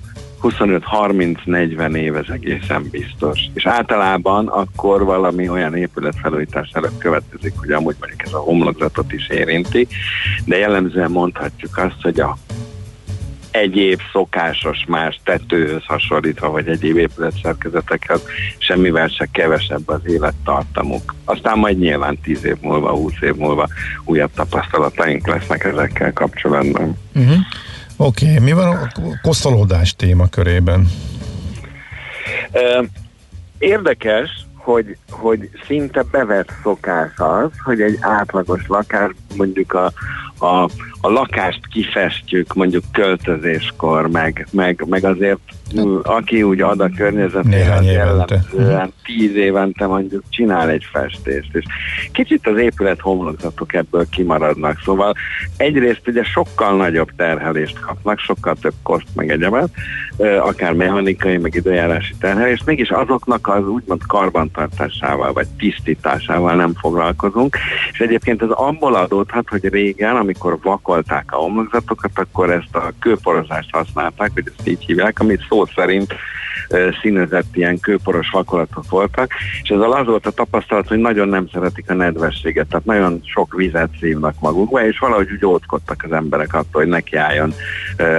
25-30-40 év ez egészen biztos. És általában akkor valami olyan épületfelújítás előtt következik, hogy amúgy mondjuk ez a homlokzatot is érinti, de jellemzően mondhatjuk azt, hogy a egyéb szokásos más tetőhöz hasonlítva, vagy egyéb épületszerkezetekhez semmivel se kevesebb az élettartamuk. Aztán majd nyilván 10 év múlva, 20 év múlva újabb tapasztalataink lesznek ezekkel kapcsolatban. Uh-huh. Oké, okay. mi van a koszolódás témakörében? Érdekes, hogy, hogy szinte bevett szokás az, hogy egy átlagos lakás mondjuk a a, a lakást kifestjük mondjuk költözéskor, meg, meg, meg azért aki úgy ad a környezetére, az jellemzően tíz évente mondjuk csinál egy festést, és kicsit az épület homlokzatok ebből kimaradnak, szóval egyrészt ugye sokkal nagyobb terhelést kapnak, sokkal több koszt meg egyebet, akár mechanikai, meg időjárási terhelést, mégis azoknak az úgymond karbantartásával, vagy tisztításával nem foglalkozunk, és egyébként ez abból adódhat, hogy régen, amikor vakolták a homlokzatokat, akkor ezt a kőporozást használták, hogy ezt így hívják, amit szó szerint színezett ilyen kőporos vakolatok voltak, és ez az volt a tapasztalat, hogy nagyon nem szeretik a nedvességet, tehát nagyon sok vizet szívnak magukba, és valahogy úgy ótkodtak az emberek attól, hogy nekiálljon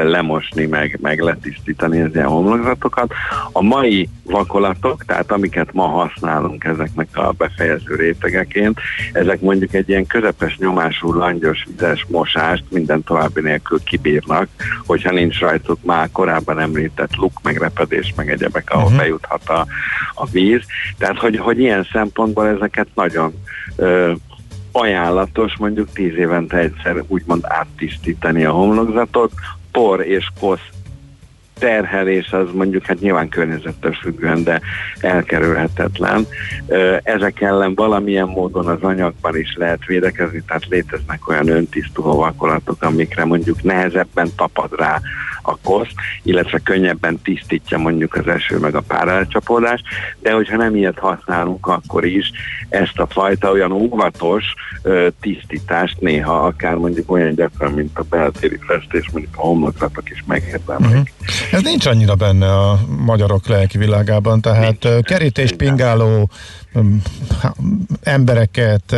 lemosni, meg, meg letisztítani az ilyen homlokzatokat. A mai vakolatok, tehát amiket ma használunk ezeknek a befejező rétegeként, ezek mondjuk egy ilyen közepes nyomású langyos vizes mosást minden további nélkül kibírnak, hogyha nincs rajtuk már korábban említett luk, megrepedés, meg egyebek, ahol uh-huh. bejuthat a, a víz. Tehát, hogy, hogy ilyen szempontból ezeket nagyon ö, ajánlatos mondjuk tíz évente egyszer úgymond áttisztítani a homlokzatot, por és kosz terhelés az mondjuk hát nyilván környezettől függően, de elkerülhetetlen. Ezek ellen valamilyen módon az anyagban is lehet védekezni, tehát léteznek olyan öntisztuló vakolatok, amikre mondjuk nehezebben tapad rá a kosz, illetve könnyebben tisztítja mondjuk az eső meg a párálcsapódást, de hogyha nem ilyet használunk, akkor is ezt a fajta olyan óvatos ö, tisztítást néha akár mondjuk olyan gyakran, mint a beltéri festés, mondjuk a homlokzatok is megérdemlik. Uh-huh. Ez nincs annyira benne a magyarok lelki világában, tehát nincs. kerítés, pingáló embereket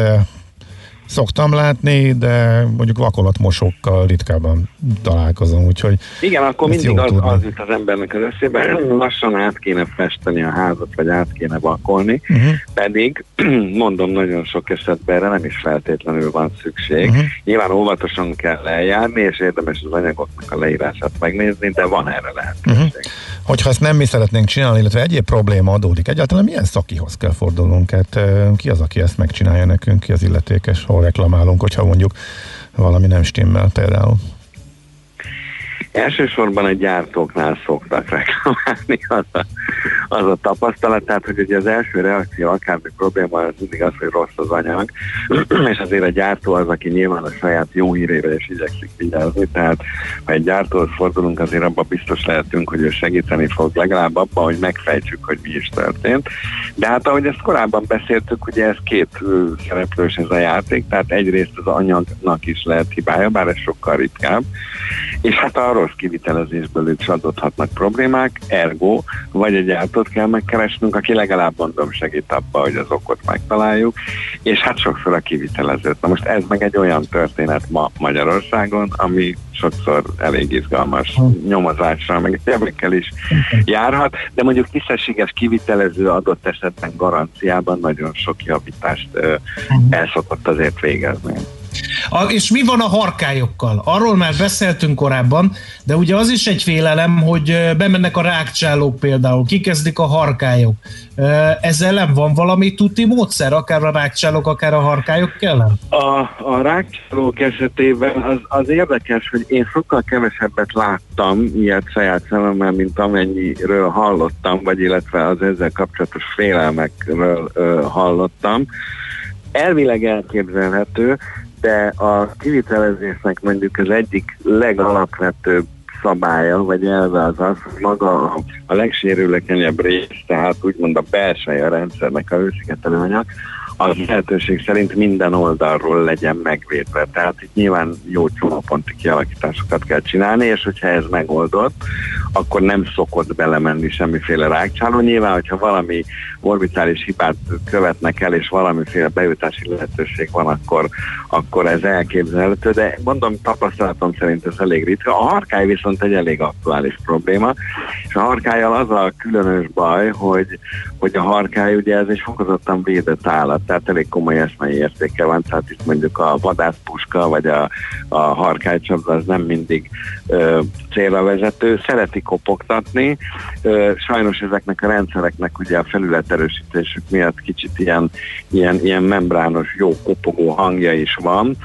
szoktam látni, de mondjuk vakolatmosókkal ritkábban találkozom, úgyhogy Igen, akkor mindig az, az jut az embernek az eszébe, [CLEARS THROAT] lassan át kéne festeni a házat, vagy át kéne vakolni, uh-huh. pedig [CLEARS THROAT] mondom, nagyon sok esetben erre nem is feltétlenül van szükség. Uh-huh. Nyilván óvatosan kell eljárni, és érdemes az anyagoknak a leírását megnézni, de van erre lehetőség. Uh-huh. Hogyha ezt nem mi szeretnénk csinálni, illetve egyéb probléma adódik, egyáltalán milyen szakihoz kell fordulnunk? Hát, ki az, aki ezt megcsinálja nekünk, ki az illetékes, hol reklamálunk, hogyha mondjuk valami nem stimmel például? Elsősorban a gyártóknál szoktak reklamálni [LAUGHS] az a, az a tapasztalat, tehát hogy ugye az első reakció akármi probléma az mindig az, hogy rossz az anyag, [CLEARS THROAT] és azért a gyártó az, aki nyilván a saját jó hírére is igyekszik vigyázni, tehát ha egy gyártóhoz fordulunk, azért abban biztos lehetünk, hogy ő segíteni fog legalább abban, hogy megfejtsük, hogy mi is történt. De hát ahogy ezt korábban beszéltük, ugye ez két szereplős ez a játék, tehát egyrészt az anyagnak is lehet hibája, bár ez sokkal ritkább, és hát arról rossz kivitelezésből is adódhatnak problémák, ergo vagy egy gyártót kell megkeresnünk, aki legalább mondom segít abba, hogy az okot megtaláljuk, és hát sokszor a kivitelezőt. Na most ez meg egy olyan történet ma Magyarországon, ami sokszor elég izgalmas nyomozásra, meg érdekkel is járhat, de mondjuk tisztességes kivitelező adott esetben garanciában nagyon sok javítást el szokott azért végezni. A, és mi van a harkályokkal? Arról már beszéltünk korábban, de ugye az is egy félelem, hogy bemennek a rákcsálók például, kikezdik a harkályok. Ezzel nem van valami tuti módszer, akár a rákcsálók, akár a harkályok ellen? A, a rákcsálók esetében az, az érdekes, hogy én sokkal kevesebbet láttam ilyet saját szememmel, mint amennyiről hallottam, vagy illetve az ezzel kapcsolatos félelmekről ö, hallottam. Elvileg elképzelhető, de a kivitelezésnek mondjuk az egyik legalapvetőbb szabálya, vagy elve az az, hogy maga a legsérülékenyebb rész, tehát úgymond a belseje a rendszernek a hőszigetelőanyag, az lehetőség szerint minden oldalról legyen megvédve. Tehát itt nyilván jó csomóponti kialakításokat kell csinálni, és hogyha ez megoldott, akkor nem szokott belemenni semmiféle rákcsáló. Nyilván, hogyha valami orbitális hibát követnek el, és valamiféle bejutási lehetőség van, akkor, akkor ez elképzelhető, de mondom, tapasztalatom szerint ez elég ritka. A harkály viszont egy elég aktuális probléma, és a harkályal az a különös baj, hogy, hogy a harkály ugye ez egy fokozottan védett állat, tehát elég komoly eszmei értéke van, tehát itt mondjuk a vadászpuska vagy a, a harkálycsapda az nem mindig ö, célra vezető, szereti kopogtatni, ö, sajnos ezeknek a rendszereknek ugye a felületerősítésük miatt kicsit ilyen, ilyen, ilyen membrános, jó kopogó hangja is van.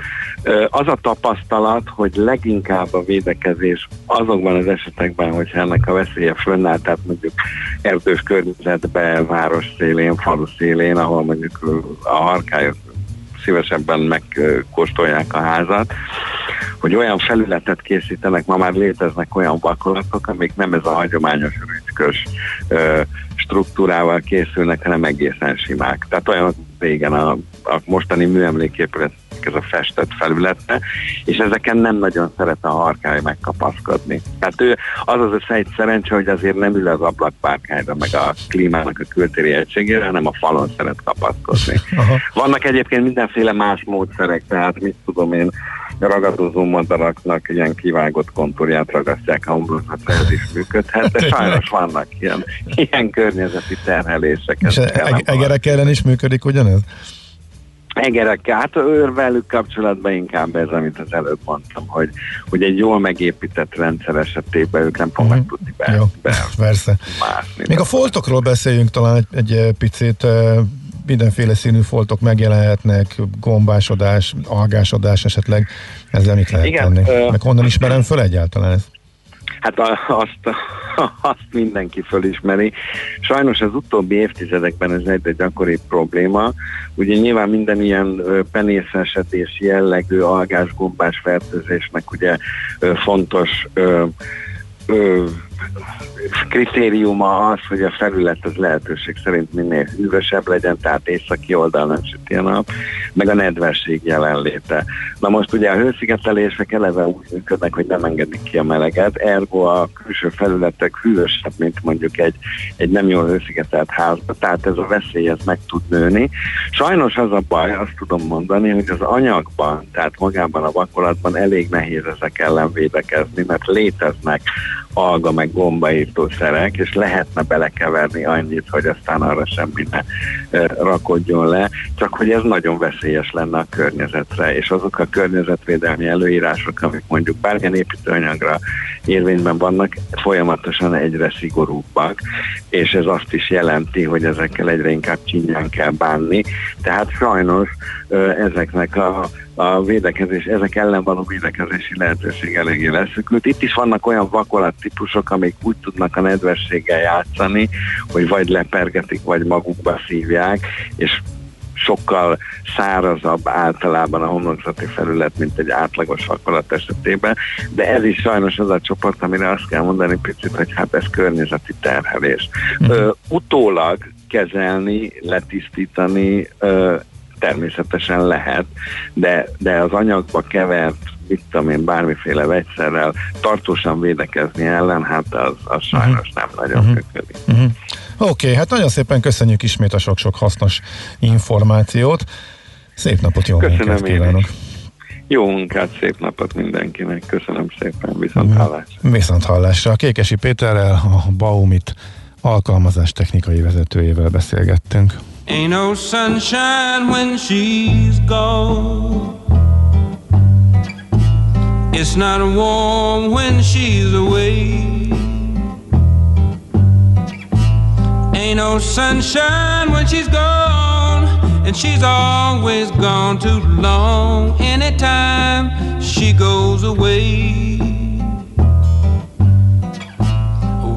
Az a tapasztalat, hogy leginkább a védekezés azokban az esetekben, hogyha ennek a veszélye fönnáll, tehát mondjuk erdős környezetben, város szélén, falu szélén, ahol mondjuk a harkályok szívesebben megkóstolják a házat, hogy olyan felületet készítenek, ma már léteznek olyan vakolatok, amik nem ez a hagyományos rütkös struktúrával készülnek, hanem egészen simák. Tehát olyan régen a, a mostani műemléképület ez a festett felülete, és ezeken nem nagyon szeret a harkály megkapaszkodni. Tehát ő az az egy szerencse, hogy azért nem ül az ablakpárkányra, meg a klímának a kültéri egységére, hanem a falon szeret kapaszkodni. Aha. Vannak egyébként mindenféle más módszerek, tehát mit tudom én, ragadozó madaraknak ilyen kivágott kontúrját ragasztják a homlokzatra, ez is működhet, de sajnos vannak ilyen, ilyen környezeti terhelések. És e- egerek ellen is működik ugyanez? egerek, hát őrvelük kapcsolatban inkább ez, amit az előbb mondtam, hogy, hogy egy jól megépített rendszer esetében ők nem fognak uh-huh. tudni be, Jó, be persze. Mászni. Még a foltokról beszéljünk talán egy, egy picit, mindenféle színű foltok megjelenhetnek, gombásodás, algásodás esetleg, ezzel mit lehet Igen, tenni? Ö... Meg honnan ismerem föl egyáltalán ezt? Hát azt, [LAUGHS] azt mindenki fölismeri. Sajnos az utóbbi évtizedekben ez egy gyakori probléma. Ugye nyilván minden ilyen penészesedés jellegű algás-gombás fertőzésnek ugye fontos ö, ö, kritériuma az, hogy a felület az lehetőség szerint minél hűvösebb legyen, tehát északi oldalon süti a nap, meg a nedvesség jelenléte. Na most ugye a hőszigetelések eleve úgy működnek, hogy nem engedik ki a meleget, ergo a külső felületek hűvösebb, mint mondjuk egy, egy nem jól hőszigetelt házba, tehát ez a veszély ez meg tud nőni. Sajnos az a baj, azt tudom mondani, hogy az anyagban, tehát magában a vakolatban elég nehéz ezek ellen védekezni, mert léteznek alga meg gombaírtószerek, és lehetne belekeverni annyit, hogy aztán arra semmi ne rakodjon le, csak hogy ez nagyon veszélyes lenne a környezetre, és azok a környezetvédelmi előírások, amik mondjuk bármilyen építőanyagra érvényben vannak, folyamatosan egyre szigorúbbak, és ez azt is jelenti, hogy ezekkel egyre inkább csinyán kell bánni, tehát sajnos ezeknek a a védekezés, ezek ellen való védekezési lehetőség eléggé leszükült. Itt is vannak olyan vakolat típusok, amik úgy tudnak a nedvességgel játszani, hogy vagy lepergetik, vagy magukba szívják, és sokkal szárazabb általában a homlokzati felület, mint egy átlagos vakolat esetében, de ez is sajnos az a csoport, amire azt kell mondani picit, hogy hát ez környezeti terhelés. Uh-huh. Ö, utólag kezelni, letisztítani ö, természetesen lehet, de, de az anyagba kevert mit tudom én, bármiféle vegyszerrel tartósan védekezni ellen, hát az, az sajnos nem nagyon uh-huh. működik. Uh-huh. Oké, okay, hát nagyon szépen köszönjük ismét a sok-sok hasznos információt. Szép napot, jó Köszönöm munkát kívánok! Jó munkát, szép napot mindenkinek, köszönöm szépen, viszont hallásra. Viszont hallásra. Kékesi Péterrel, a Baumit alkalmazás technikai vezetőjével beszélgettünk. Ain't no sunshine when she's gone. It's not warm when she's away. Ain't no sunshine when she's gone, and she's always gone too long. Anytime she goes away.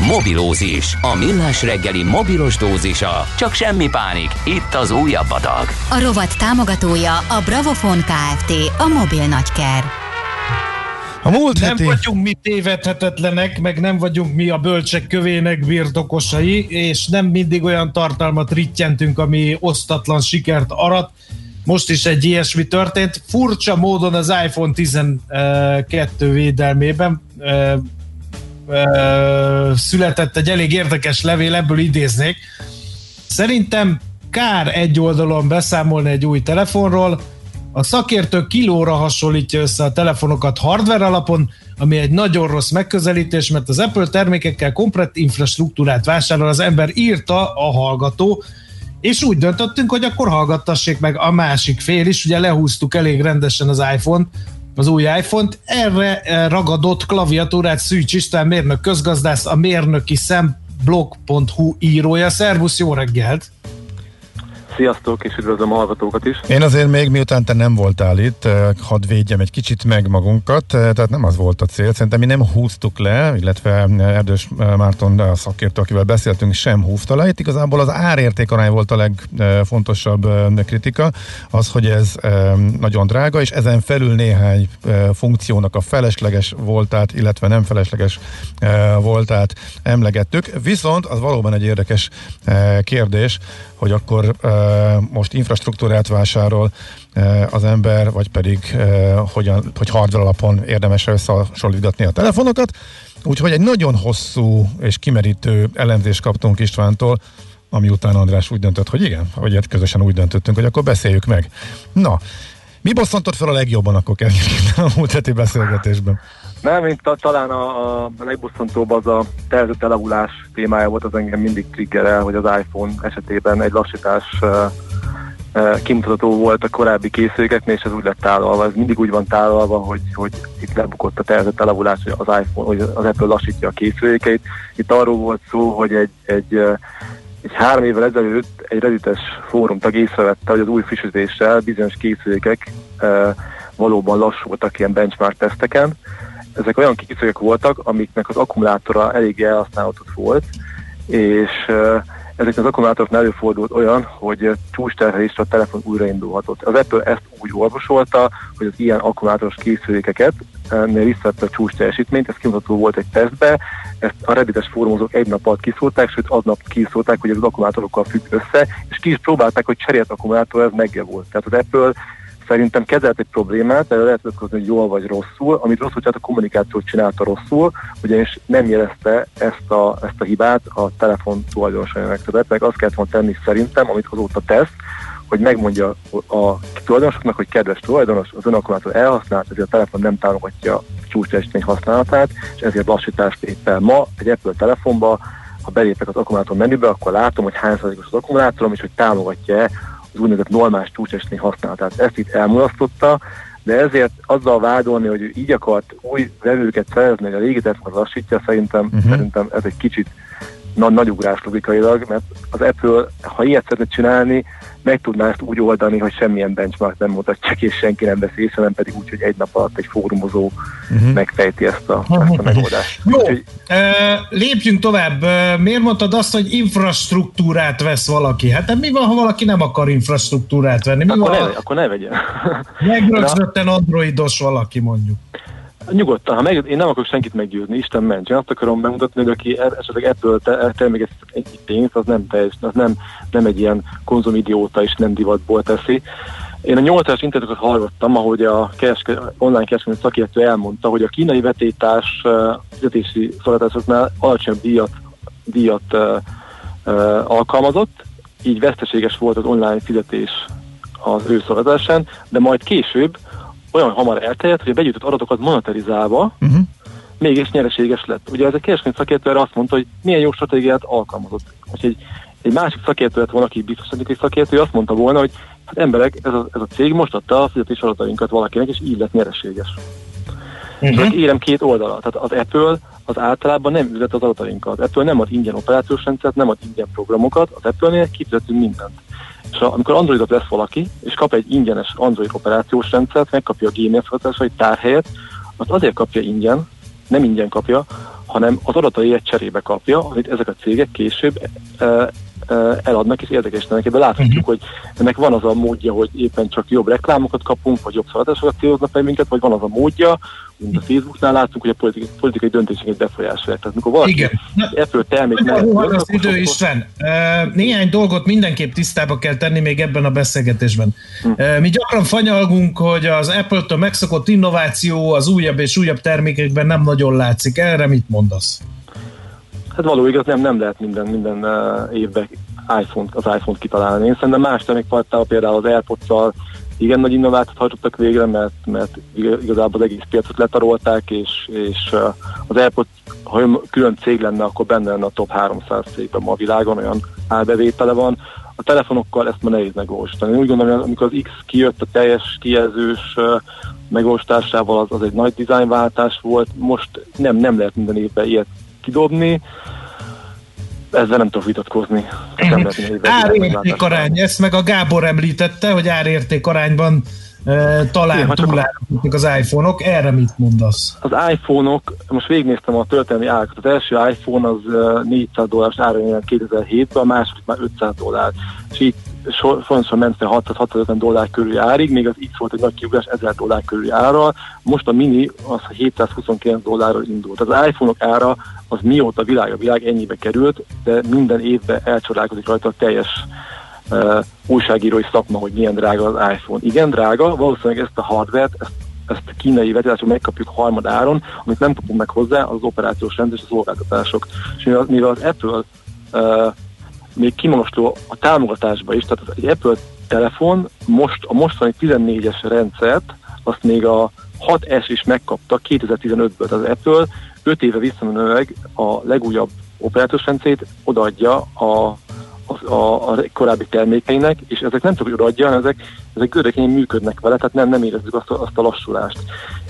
Mobilózis, a millás reggeli mobilos dózisa. Csak semmi pánik, itt az újabb adag. A rovat támogatója a Bravofon Kft. A mobil nagyker. A múlt nem heti... vagyunk mi tévedhetetlenek, meg nem vagyunk mi a bölcsek kövének birtokosai, és nem mindig olyan tartalmat rittyentünk, ami osztatlan sikert arat. Most is egy ilyesmi történt. Furcsa módon az iPhone 12 védelmében született egy elég érdekes levél, ebből idéznék. Szerintem kár egy oldalon beszámolni egy új telefonról, a szakértő kilóra hasonlítja össze a telefonokat hardware alapon, ami egy nagyon rossz megközelítés, mert az Apple termékekkel komplett infrastruktúrát vásárol. Az ember, írta a hallgató, és úgy döntöttünk, hogy akkor hallgattassék meg a másik fél is, ugye lehúztuk elég rendesen az iPhone-t, az új iPhone-t, erre ragadott klaviatúrát Szűcs István mérnök közgazdász, a mérnöki szemblog.hu írója. Szervusz, jó reggelt! Sziasztok, és üdvözlöm a hallgatókat is. Én azért még miután te nem voltál itt, eh, hadd védjem egy kicsit meg magunkat, eh, tehát nem az volt a cél. Szerintem mi nem húztuk le, illetve eh, Erdős Márton, a szakértő, akivel beszéltünk, sem húzta le. Itt igazából az árérték arány volt a legfontosabb kritika, az, hogy ez nagyon drága, és ezen felül néhány funkciónak a felesleges voltát, illetve nem felesleges voltát emlegettük. Viszont az valóban egy érdekes kérdés, hogy akkor most infrastruktúrát vásárol az ember, vagy pedig hogyan, hogy hardware alapon érdemes összehasonlítgatni a telefonokat. Úgyhogy egy nagyon hosszú és kimerítő elemzést kaptunk Istvántól, ami után András úgy döntött, hogy igen, hogy hát közösen úgy döntöttünk, hogy akkor beszéljük meg. Na, mi bosszantott fel a legjobban, akkor kezdjük a múlt heti beszélgetésben? Nem, mint a, talán a, a legbosszantóbb az a tervezett elavulás témája volt, az engem mindig triggerel, hogy az iPhone esetében egy lassítás uh, uh, kimutató volt a korábbi készülékeknél, és ez úgy lett tálalva. Ez mindig úgy van tálalva, hogy, hogy itt lebukott a tervezett elavulás, hogy az iPhone, hogy az Apple lassítja a készülékeit. Itt arról volt szó, hogy egy, egy uh, egy három évvel ezelőtt egy reddites fórum tag észrevette, hogy az új frissítéssel bizonyos készülékek uh, valóban lassultak ilyen benchmark teszteken, ezek olyan készülékek voltak, amiknek az akkumulátora elég elhasználhatott volt, és ezeknek az akkumulátoroknál előfordult olyan, hogy csúcsterhelésre a telefon újraindulhatott. Az Apple ezt úgy orvosolta, hogy az ilyen akkumulátoros készülékeket visszavette a csúcs teljesítményt, ez kimutató volt egy tesztbe, ezt a reddites fórumozók egy nap alatt kiszólták, sőt aznap kiszólták, hogy ez az akkumulátorokkal függ össze, és ki is próbálták, hogy cserélt akkumulátor, ez megje Tehát az Apple szerintem kezelt egy problémát, erre lehet hogy jól vagy rosszul, amit rosszul tehát a kommunikációt csinálta rosszul, ugyanis nem jelezte ezt a, ezt a hibát a telefon tulajdonosainak. Tehát meg azt kellett volna tenni szerintem, amit azóta tesz, hogy megmondja a tulajdonosoknak, hogy kedves tulajdonos, az ön akkumulátor elhasznált, ezért a telefon nem támogatja a csúcsteljesítmény használatát, és ezért lassítást lép fel. Ma egy Apple telefonba, ha belépek az akkumulátor menübe, akkor látom, hogy hány százalékos az akkumulátorom, és hogy támogatja-e az úgynevezett normális csúcsestény használatát. Ezt itt elmulasztotta, de ezért azzal vádolni, hogy ő így akart új vevőket szerezni, hogy a régi telefonot lassítja, szerintem, uh-huh. szerintem ez egy kicsit na, nagy ugrás logikailag, mert az Apple, ha ilyet szeretne csinálni, meg tudná ezt úgy oldani, hogy semmilyen benchmark nem mutatja és senki nem veszi észre, hanem pedig úgy, hogy egy nap alatt egy fórumozó uh-huh. megfejti ezt a, ezt a megoldást. Jó, Úgyhogy... lépjünk tovább. Miért mondtad azt, hogy infrastruktúrát vesz valaki? Hát mi van, ha valaki nem akar infrastruktúrát venni? Mi akkor, van, ne, akkor ne vegyen. Megrögzötten androidos valaki mondjuk. Nyugodtan, ha meg, én nem akarok senkit meggyőzni, Isten ments. Én azt akarom bemutatni, hogy aki e- esetleg ebből te, terméket egy pénzt, az nem teljes, az nem, nem egy ilyen konzumidióta és nem divatból teszi. Én a 8-as internetokat hallgattam, ahogy a kereske, online kereskedelmi szakértő elmondta, hogy a kínai vetétás fizetési szolgáltatásoknál alacsonyabb díjat, díjat uh, uh, alkalmazott, így veszteséges volt az online fizetés az ő szolgáltatásán, de majd később olyan hamar elterjedt, hogy a begyűjtött adatokat monetarizálva uh-huh. mégis nyereséges lett. Ugye ez a kereskedelmi szakértő erre azt mondta, hogy milyen jó stratégiát alkalmazott. Úgyhogy egy másik szakértő lett volna, aki biztonsági szakértő, azt mondta volna, hogy hát emberek, ez a, ez a cég most adta a fizetés adatainkat valakinek, és így lett nyereséges. Uh-huh. érem két oldala. Tehát az Apple az általában nem üzlet az adatainkat. Az Apple nem ad ingyen operációs rendszert, nem ad ingyen programokat, az Apple-nél kifizetünk mindent. És amikor Androidot vesz valaki, és kap egy ingyenes Android operációs rendszert, megkapja a Gmail szolgáltatás, vagy tárhelyet, azt azért kapja ingyen, nem ingyen kapja, hanem az adatai cserébe kapja, amit ezek a cégek később e, eladnak, és érdekes ennek ebben láthatjuk, uh-huh. hogy ennek van az a módja, hogy éppen csak jobb reklámokat kapunk, vagy jobb szolgáltatásokat céloznak fel minket, vagy van az a módja, mint a Facebooknál látunk, hogy a politikai, politikai döntéseket befolyásolják. Tehát mikor valaki Igen. Apple termék mellett... az idő is van. Néhány dolgot mindenképp tisztába kell tenni még ebben a beszélgetésben. Hm. Mi gyakran fanyalgunk, hogy az Apple-től megszokott innováció az újabb és újabb termékekben nem nagyon látszik. Erre mit mondasz? Hát való igaz, nem, nem lehet minden, minden évben iPhone, az iPhone-t kitalálni. Én szerintem más termékfajtával, például az AirPods-szal igen nagy innovációt hajtottak végre, mert, mert igazából az egész piacot letarolták, és, és az AirPods, ha külön cég lenne, akkor benne lenne a top 300 cégben ma a világon, olyan árbevétele van. A telefonokkal ezt ma nehéz megvalósítani. Úgy gondolom, hogy amikor az X kijött a teljes kijelzős megvalósításával, az, az egy nagy dizájnváltás volt. Most nem, nem lehet minden évben ilyet kidobni ezzel nem tudok vitatkozni. Mhm. Árérték arány, ezt meg a Gábor említette, hogy árérték arányban e, talán túlárulnak az iPhone-ok, erre mit mondasz? Az iPhone-ok, most végignéztem a történelmi árakat, az első iPhone az 400 dolláros ára 2007-ben, a második már 500 dollár, és így folyamatosan ment fel 650 dollár körüli árig, még az X volt egy nagy kiugrás 1000 dollár körüli ára, most a Mini az 729 dollárral indult. Az iPhone-ok ára az mióta világ a világ ennyibe került, de minden évben elcsodálkozik rajta a teljes uh, újságírói szakma, hogy milyen drága az iPhone. Igen, drága, valószínűleg ezt a hardware-t, ezt, ezt a kínai vetításról megkapjuk harmad áron, amit nem kapunk meg hozzá, az operációs rendszer és a szolgáltatások. És mivel az Apple uh, még kimagasló a támogatásba is, tehát egy Apple telefon most a mostani 14-es rendszert, azt még a 6S is megkapta 2015-ből, tehát az Apple 5 éve visszamenőleg a legújabb operációs rendszét odaadja a, a, a, a korábbi termékeinek, és ezek nem csak odaadja, hanem ezek, ezek gördökényen működnek vele, tehát nem, nem érezzük azt a, azt a lassulást.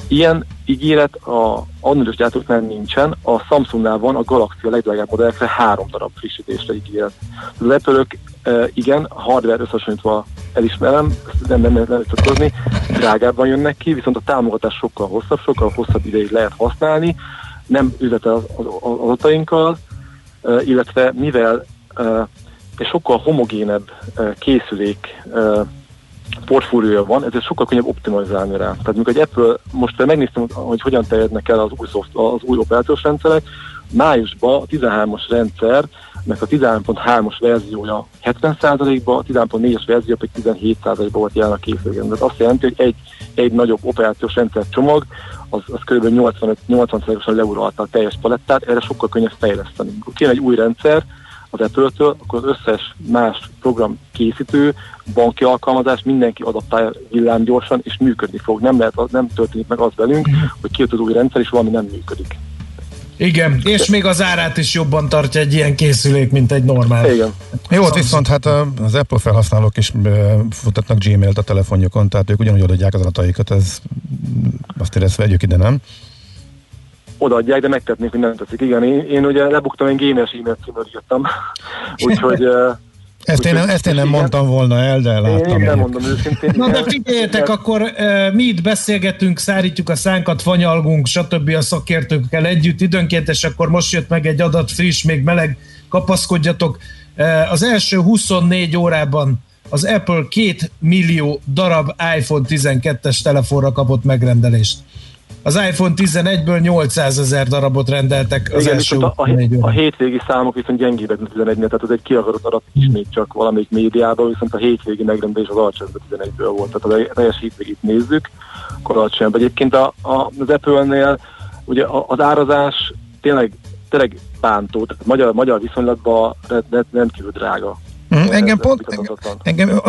Ilyen ígéret a androidos gyártóknál nincsen, a Samsungnál van a Galaxy a legdrágább modellekre három darab frissítésre ígéret. Az apple e, igen, hardware összehasonlítva elismerem, nem, nem, nem lehet drágábban jönnek ki, viszont a támogatás sokkal hosszabb, sokkal hosszabb ideig lehet használni, nem üzlete az, az, az adatainkkal, e, illetve mivel e, egy sokkal homogénebb készülék portfóliója van, ezért sokkal könnyebb optimalizálni rá. Tehát amikor egy Apple, most megnéztem, hogy hogyan terjednek el az új, szoft, az új operációs rendszerek, májusban a 13-as rendszer, meg a 13.3-as verziója 70%-ba, a 13.4-es verzió pedig 17%-ba volt jelen a készüléken. Ez azt jelenti, hogy egy, egy nagyobb operációs rendszer csomag, az, az kb. 85-80%-osan leuralta a teljes palettát, erre sokkal könnyebb fejleszteni. Kéne egy új rendszer, az Apple-től, akkor az összes más program készítő, banki alkalmazás mindenki adaptálja villám gyorsan, és működni fog. Nem, lehet, nem történik meg az velünk, hogy kijött az új rendszer, és valami nem működik. Igen, és még az árát is jobban tartja egy ilyen készülék, mint egy normál. Igen. Jó, viszont hát az Apple felhasználók is futatnak Gmail-t a telefonjukon, tehát ők ugyanúgy adják az adataikat, ez azt érezve vegyük ide, nem? Odaadják, de megtetnék, hogy nem teszik. Igen, én, én ugye lebuktam, én génes e-mail címről írtam, [LAUGHS] úgyhogy ezt én, ezt én nem mondtam volna el, de láttam. Én nem mondom őszintén. Na de figyeljetek, akkor mi itt beszélgetünk, szárítjuk a szánkat, fanyalgunk, stb. a szakértőkkel együtt időnként, és akkor most jött meg egy adat friss, még meleg, kapaszkodjatok. Az első 24 órában az Apple 2 millió darab iPhone 12-es telefonra kapott megrendelést. Az iPhone 11-ből 800 ezer darabot rendeltek az Igen, első a, a, a, hétvégi számok viszont gyengébbek, mint 11-nél, tehát az egy kiakarott adat ismét csak valamelyik médiában, viszont a hétvégi megrendelés az alacsonyabb 11-ből volt, tehát a teljes hétvégét nézzük, akkor alacsonyabb. Egyébként a, a, az Apple-nél ugye az árazás tényleg, tényleg bántó, tehát magyar, magyar viszonylatban rendkívül drága. Mm, engem pont, engem, engem